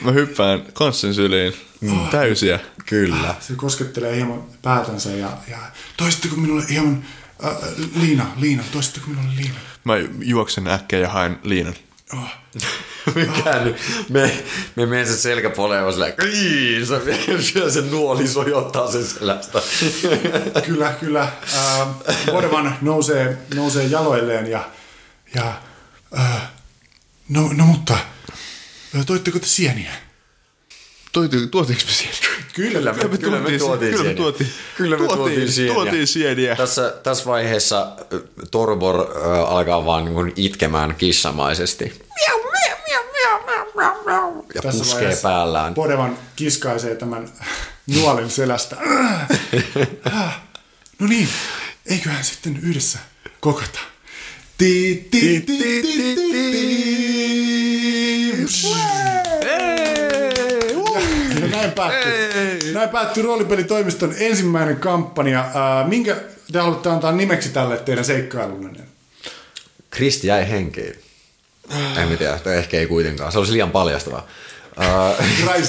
Mä hyppään kanssin syliin. Mm. Täysiä. Kyllä. Se koskettelee hieman päätänsä ja, ja toisitteko minulle hieman... Äh, Liina, Liina, toisitteko minulle Liina? Mä juoksen äkkiä ja haen liinan. Oh. Me käänny, me, me menen sen selkäpuoleen ja silleen, se sen nuoli, sojottaa sen selästä. Kyllä, kyllä. Äh, Bodevan nousee, nousee jaloilleen ja, ja äh, no, no mutta, äh, toitteko te sieniä? Tuotiin, tuotiinko me sieniä? Kyllä me, kyllä me tuotiin Kyllä me tuotiin. Kyllä me tuotiin, Tuotiin- sieniä. tuotiin sieniä. Tässä, tässä vaiheessa Torbor äh, alkaa vaan niin itkemään kissamaisesti. Ja Tässä puskee päällään. Bodevan kiskaisee tämän nuolen selästä. No niin, eiköhän sitten yhdessä kokata. Ti, ti, ti, ti, ti, ti. Päättyy, näin päättyy roolipelitoimiston ensimmäinen kampanja. Äh, minkä te haluatte antaa nimeksi tälle teidän seikkailullenne? Kristi jäi henkiin. En mä tiedä, ehkä ei kuitenkaan. Se olisi liian paljastavaa.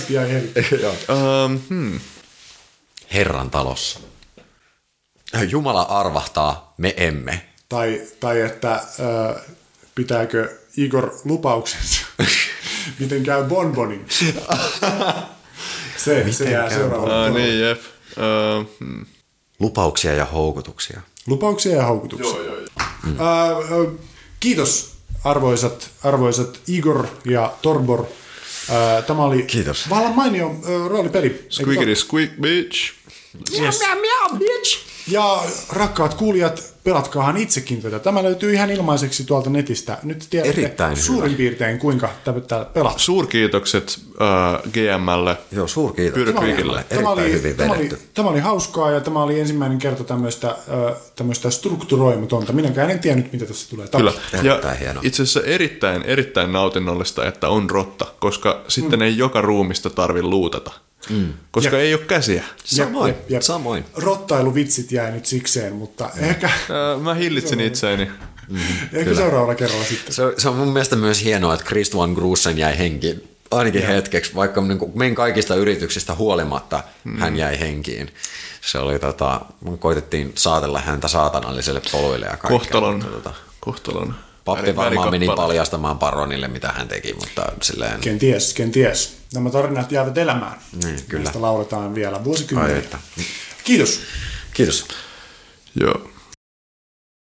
Ja heri. joo. Um, hmm. Herran talossa. Jumala arvahtaa, me emme. Tai, tai että äh, pitääkö Igor lupauksensa? Miten käy Bonbonin? Se, se jää seuraavalle. Uh, niin, jep. Uh, hmm. Lupauksia ja houkutuksia. Lupauksia ja houkutuksia. Joo, joo, joo. Äh, äh, kiitos arvoisat, arvoisat Igor ja Torbor. Äh, tämä oli Kiitos. vallan mainio äh, roolipeli. Eikö Squeakity squeak, bitch. Yes. Ja rakkaat kuulijat, pelatkaahan itsekin tätä. Tämä löytyy ihan ilmaiseksi tuolta netistä. Nyt tiedätte Erittäin suurin hyvä. piirtein, kuinka tätä pelataan. Suurkiitokset uh, GMlle. Joo. Pyrkviikille. Tämä oli, Erittäin hyvin tämä, oli, tämä oli hauskaa ja tämä oli ensimmäinen kerta tämmöistä, ö, tämmöistä strukturoimatonta. Minäkään en tiennyt, mitä tässä tulee Kyllä. Ja itse asiassa erittäin, erittäin nautinnollista, että on rotta, koska sitten ei joka ruumista tarvi luutata. Mm. Koska Jep. ei ole käsiä. Samoin, Jep, jep. samoin. Rottailuvitsit jäi nyt sikseen, mutta ehkä, Uh, mä hillitsin itseäni. ehkä seuraavalla kerralla sitten. Se, on- se on mun mielestä myös hienoa, että Christ van Grussen jäi henkiin. Ainakin ja. hetkeksi, vaikka niin kuin meidän kaikista yrityksistä huolimatta mm. hän jäi henkiin. Se oli tota, koitettiin saatella häntä saatanalliselle poluille ja kaikkea. Kohtalon, Mutta, tota, kohtalon. Pappi varmaan meni paljastamaan Baronille, mitä hän teki, mutta silleen... Ken ties, ken ties. Nämä tarinat jäävät elämään. Niin, kyllä. Näistä lauletaan vielä vuosikymmeniä. Kiitos. Kiitos. Joo.